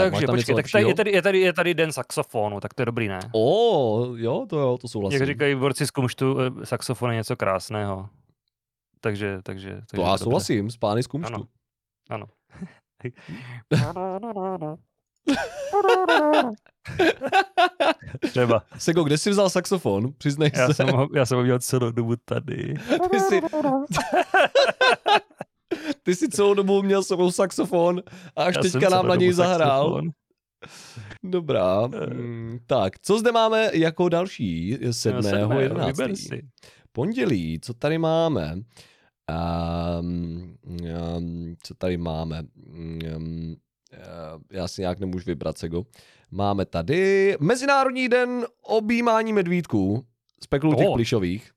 Takže tam počkej, tak tady, je, tady, je, tady, je tady den saxofonu, tak to je dobrý, ne? O, jo, to jo, to souhlasím. Jak říkají borci z kumštu, eh, saxofon je něco krásného. Takže, takže, takže to já dobře. souhlasím, s pány z kumštu. Ano. Ano. [LAUGHS] Třeba. Sego, kde jsi vzal saxofon? Přiznej Já se. jsem, ho, já jsem ho měl celou dobu tady. Ty jsi, [LAUGHS] ty jsi celou dobu měl sebou saxofon a až Já teďka nám na něj zahrál. saxofon. Dobrá. Mm, tak, co zde máme jako další? 7. Sedmého, 11. vyber si. Pondělí, co tady máme? Um, um, co tady máme? Um, já si nějak nemůžu vybrat, Sego. Máme tady Mezinárodní den objímání medvídků. Spekulu těch Oh. plišových.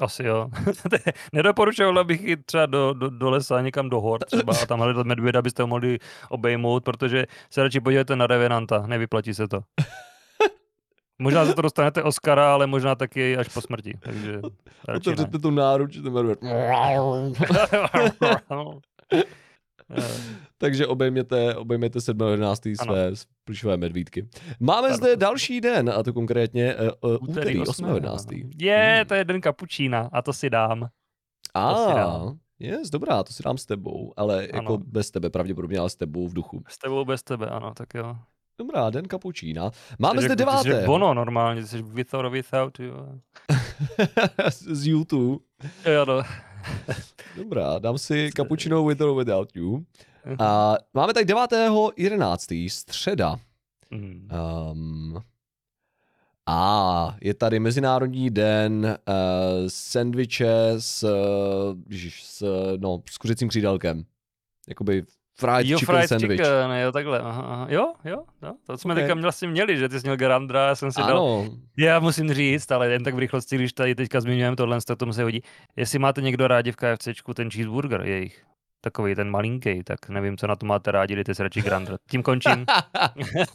Asi jo. [LAUGHS] Nedoporučoval bych jít třeba do, do, do lesa, někam do hor třeba a tam hledat medvěda, abyste ho mohli obejmout, protože se radši podívejte na Revenanta, nevyplatí se to. [LAUGHS] Možná za to dostanete Oscara, ale možná taky až po smrti. Takže radši. Otevřete tu náruč, ten medvěd. [LAUGHS] [LAUGHS] Takže obejměte, obejměte 7.11. Ano. své plišové medvídky. Máme Ano. zde další den, a to konkrétně uh, uh, úterý 8.11. Je, to je den kapučína a to si dám. A, to si dám. yes, dobrá, to si dám s tebou, ale jako Ano. bez tebe pravděpodobně, ale s tebou v duchu. S tebou bez tebe, ano, tak jo. Dobrá, den kapučína. Máme zde ty jsi deváté. řekl Bono normálně, jsi with or without, jo. [LAUGHS] z YouTube. Jo, no. [LAUGHS] Dobrá, dám si cappuccino with or without you. Mhm. A máme tak 9.11. středa. Um, a je tady Mezinárodní den uh, sendviče s, uh, s, no, s kuřecím křídelkem. Jakoby fried jo, chicken fried sandwich. chicken, jo, takhle. Aha, aha. Jo, jo, jo, to jsme Ok. teďka vlastně měli, že ty jsi měl Garandra, já jsem si dal Ano, Já musím říct, ale jen tak v rychlosti, když tady teďka zmiňujeme tohle, tak tomu se hodí. Jestli máte někdo rádi v KFCčku ten cheeseburger jejich, takový ten malinký, tak nevím, co na to máte rádi, dejte si radši Grandra. Tím končím.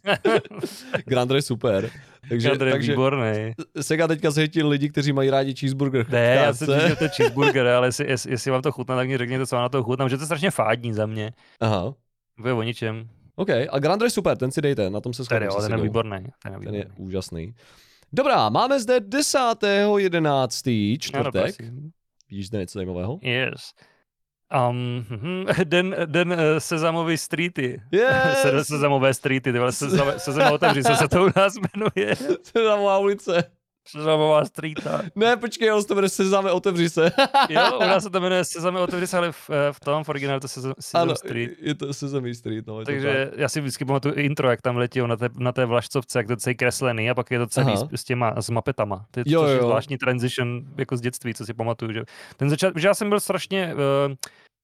[LAUGHS] Grandre je super. Takže, Grandra je takže výborný. Sega teďka zhetil lidi, kteří mají rádi cheeseburger. Ne, já jsem říkal, to je [LAUGHS] cheeseburger, ale jestli, jestli, jestli, vám to chutná, tak mi řekněte, co vám na to chutná, že to je strašně fádní za mě. Aha, To je o ničem. OK. A Grandre je super, ten si dejte, na tom se Ten, jo, se ten je výborný. Ten je Ten úžasný. Dobrá, máme zde 10.11. Ano, čtvrtek. Vidíš zde něco zajímavého? Yes. Um, hm, den, den eh, sezamový streety. Yes! Se, sezamové streety, ty vole, sezam, sezam otevři se, se to u nás jmenuje. [LAUGHS] Sezamová ulice. Sezamová streeta. [LAUGHS] Ne, počkej, on se to jmenuje Sezame, otevři se. [LAUGHS] Jo, u nás se to jmenuje Sezame otevři se, ale v, eh, v tom v originálu to Sezam, Sezam ano, Street. je to Sesame Street, no. Takže já si vždycky pamatuju intro, jak tam letěl na té, na té vlašcovce, jak to celý kreslený a pak je to celý Aha. s, s těma, s mapetama. To je, Jo, je jo. zvláštní transition jako z dětství, co si pamatuju. Že ten začát, že já jsem byl strašně uh,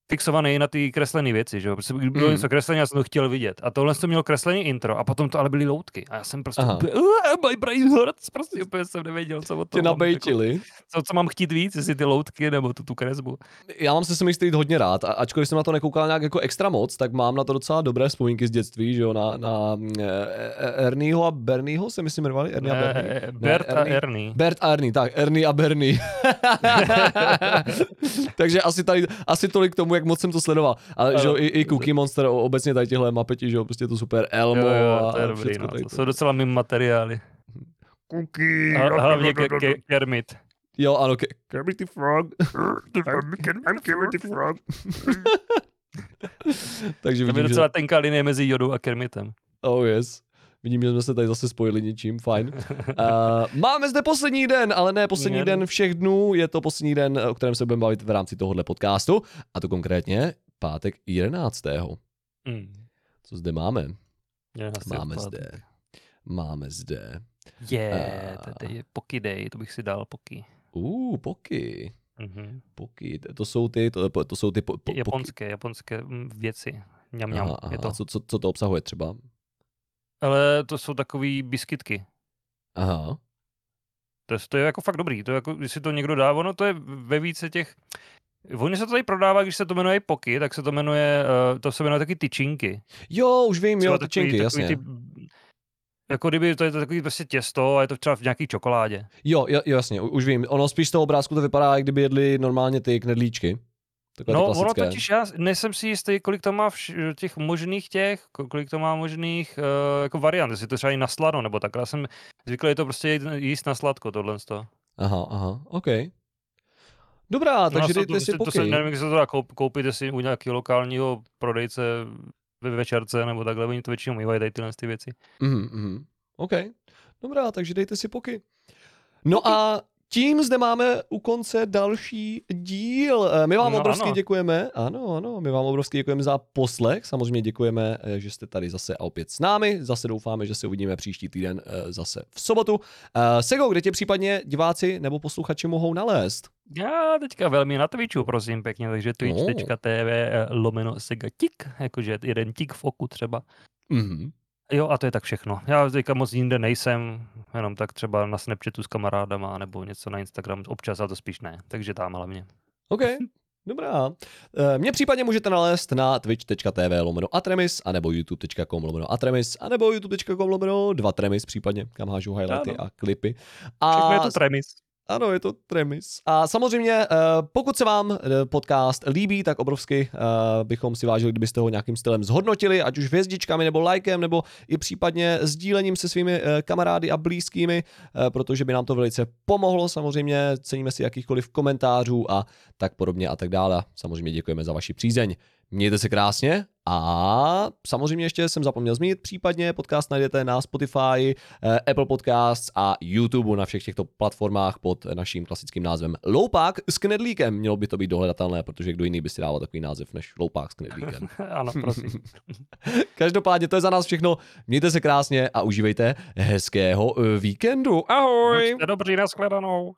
fixovaný na ty kreslené věci, že jo. Prostě když bylo Mm. něco kreslené, já jsem to chtěl vidět. A tohle to mělo kreslený intro a potom to ale byly loutky. A já jsem prostě Aha. úplně, uh, my brain hurts, prostě úplně jsem nevěděl, co Tě toho mám, jako, co, co mám chtít víc, jestli ty loutky nebo tu, tu kresbu. Já mám Sesame Street hodně rád, a ačkoliv jsem na to nekoukal nějak jako extra moc, tak mám na to docela dobré vzpomínky z dětství, že jo, na, na mm, eh, eh, Ernieho a Bernieho se myslím jmenovali, Ernie a Bernie. Ne, Bert a Ernie. Ernie. Bert a Ernie, tak, Ernie a Bernie. [LAUGHS] [LAUGHS] Takže asi tady, asi tolik k tomu, jak moc jsem to sledoval. Ale že jo, i, i Cookie Monster, obecně tady těhle mapeti, že jo, prostě je to super, Elmo Jo, jo, a, to je a dobrý, no. To jsou docela mimo materiály. Cookie. A, hlavně ke, ke, Kermit. Jo, ano, ke, Kermit the Frog. [LAUGHS] I'm Kermit the Frog. [LAUGHS] Takže To je vidím, že... docela tenká linie mezi Jodou a Kermitem. Oh yes. Vidím, že jsme se tady zase spojili něčím, fajn. Uh, máme zde poslední den, ale ne poslední Den. den všech dnů, je to poslední den, o kterém se budeme bavit v rámci tohohle podcastu, a to konkrétně pátek 11. Mm. Co zde máme? Máme zde. Máme zde. Je, Eh. to je Poky Day, to bych si dal Poky. Uh, poky. Mhm. Poky. To jsou ty, to, to jsou ty po, po, poky. Japonské, japonské mm, věci. Ňam, ňam. Aha, aha. Je to. Co, co, co to obsahuje třeba? Ale to jsou takový biskitky. Aha. To je, to je jako fakt dobrý. To je jako, když si to někdo dá, ono to je ve více těch... Oni se to tady prodává, když se to jmenuje Poky, tak se to jmenuje, uh, to se jmenuje taky tyčinky. Jo, už vím, jo, Třeba ty činky, jasně. Ty, jako kdyby to je to takový prostě těsto a je to třeba v nějaký čokoládě. Jo, jo, jasně, už vím. Ono spíš z toho obrázku to vypadá, jak kdyby jedli normálně ty knedlíčky. Takové No, ono klasické. totiž, já nejsem si jistý, kolik to má vš- těch možných těch, ko- kolik to má možných uh, jako variant, jestli to třeba i na slano, nebo tak. Já jsem zvyklý to prostě jíst, na sladko, tohle z toho. Aha, aha, OK. Dobrá, takže No, dejte to, si to, to poky. se, nevím, jestli se to dá koup, koupit, jestli u nějakého lokálního prodejce ve večerce, nebo takhle, oni to většinou mývají tady tyhle ty věci. Mhm, mhm. OK. Dobrá, takže dejte si poky. No a tím zde máme u konce další díl. Eh, My vám No, obrovsky ano. děkujeme. Ano, ano, my vám obrovsky děkujeme za poslech. Samozřejmě děkujeme, eh, že jste tady zase a opět s námi. Zase doufáme, že se uvidíme příští týden eh, zase v sobotu. Sego, kde tě případně diváci nebo posluchači mohou nalézt? Já teďka velmi na Twitchu, prosím pěkně, takže twitch.tv eh, lomeno sega tik, jakože jeden tik v oku třeba. Mhm. Jo, a to je tak všechno. Já teďka moc jinde nejsem, jenom tak třeba na Snapchatu s kamarádama nebo něco na Instagram, občas, ale to spíš ne, takže tam hlavně. OK, [LAUGHS] dobrá. Eh, Mě případně můžete nalézt na twitch.tv lomeno atremis, anebo youtube.com lomeno atremis, anebo youtube.com lomeno dva tremis případně, kam hážu highlighty Ano. a klipy. Všechno A je to tremis. Ano, je to Tremis. A samozřejmě, eh, pokud se vám eh, podcast líbí, tak obrovsky eh, bychom si vážili, kdybyste ho nějakým stylem zhodnotili, ať už hvězdičkami, nebo lajkem, nebo i případně sdílením se svými kamarády a blízkými, protože by nám to velice pomohlo. Samozřejmě ceníme si jakýchkoliv komentářů a tak podobně a tak dále. Samozřejmě děkujeme za vaši přízeň. Mějte se krásně a samozřejmě ještě jsem zapomněl zmínit, případně podcast najdete na Spotify, eh, Apple Podcasts a YouTube na všech těchto platformách pod naším klasickým názvem Loupák s knedlíkem. Mělo by to být dohledatelné, protože kdo jiný by si dával takový název než Loupák s knedlíkem. [LAUGHS] ano, prosím. [LAUGHS] Každopádně to je za nás všechno. Mějte se krásně a užívejte hezkého eh, víkendu. Ahoj! Buďte dobří, nashledanou.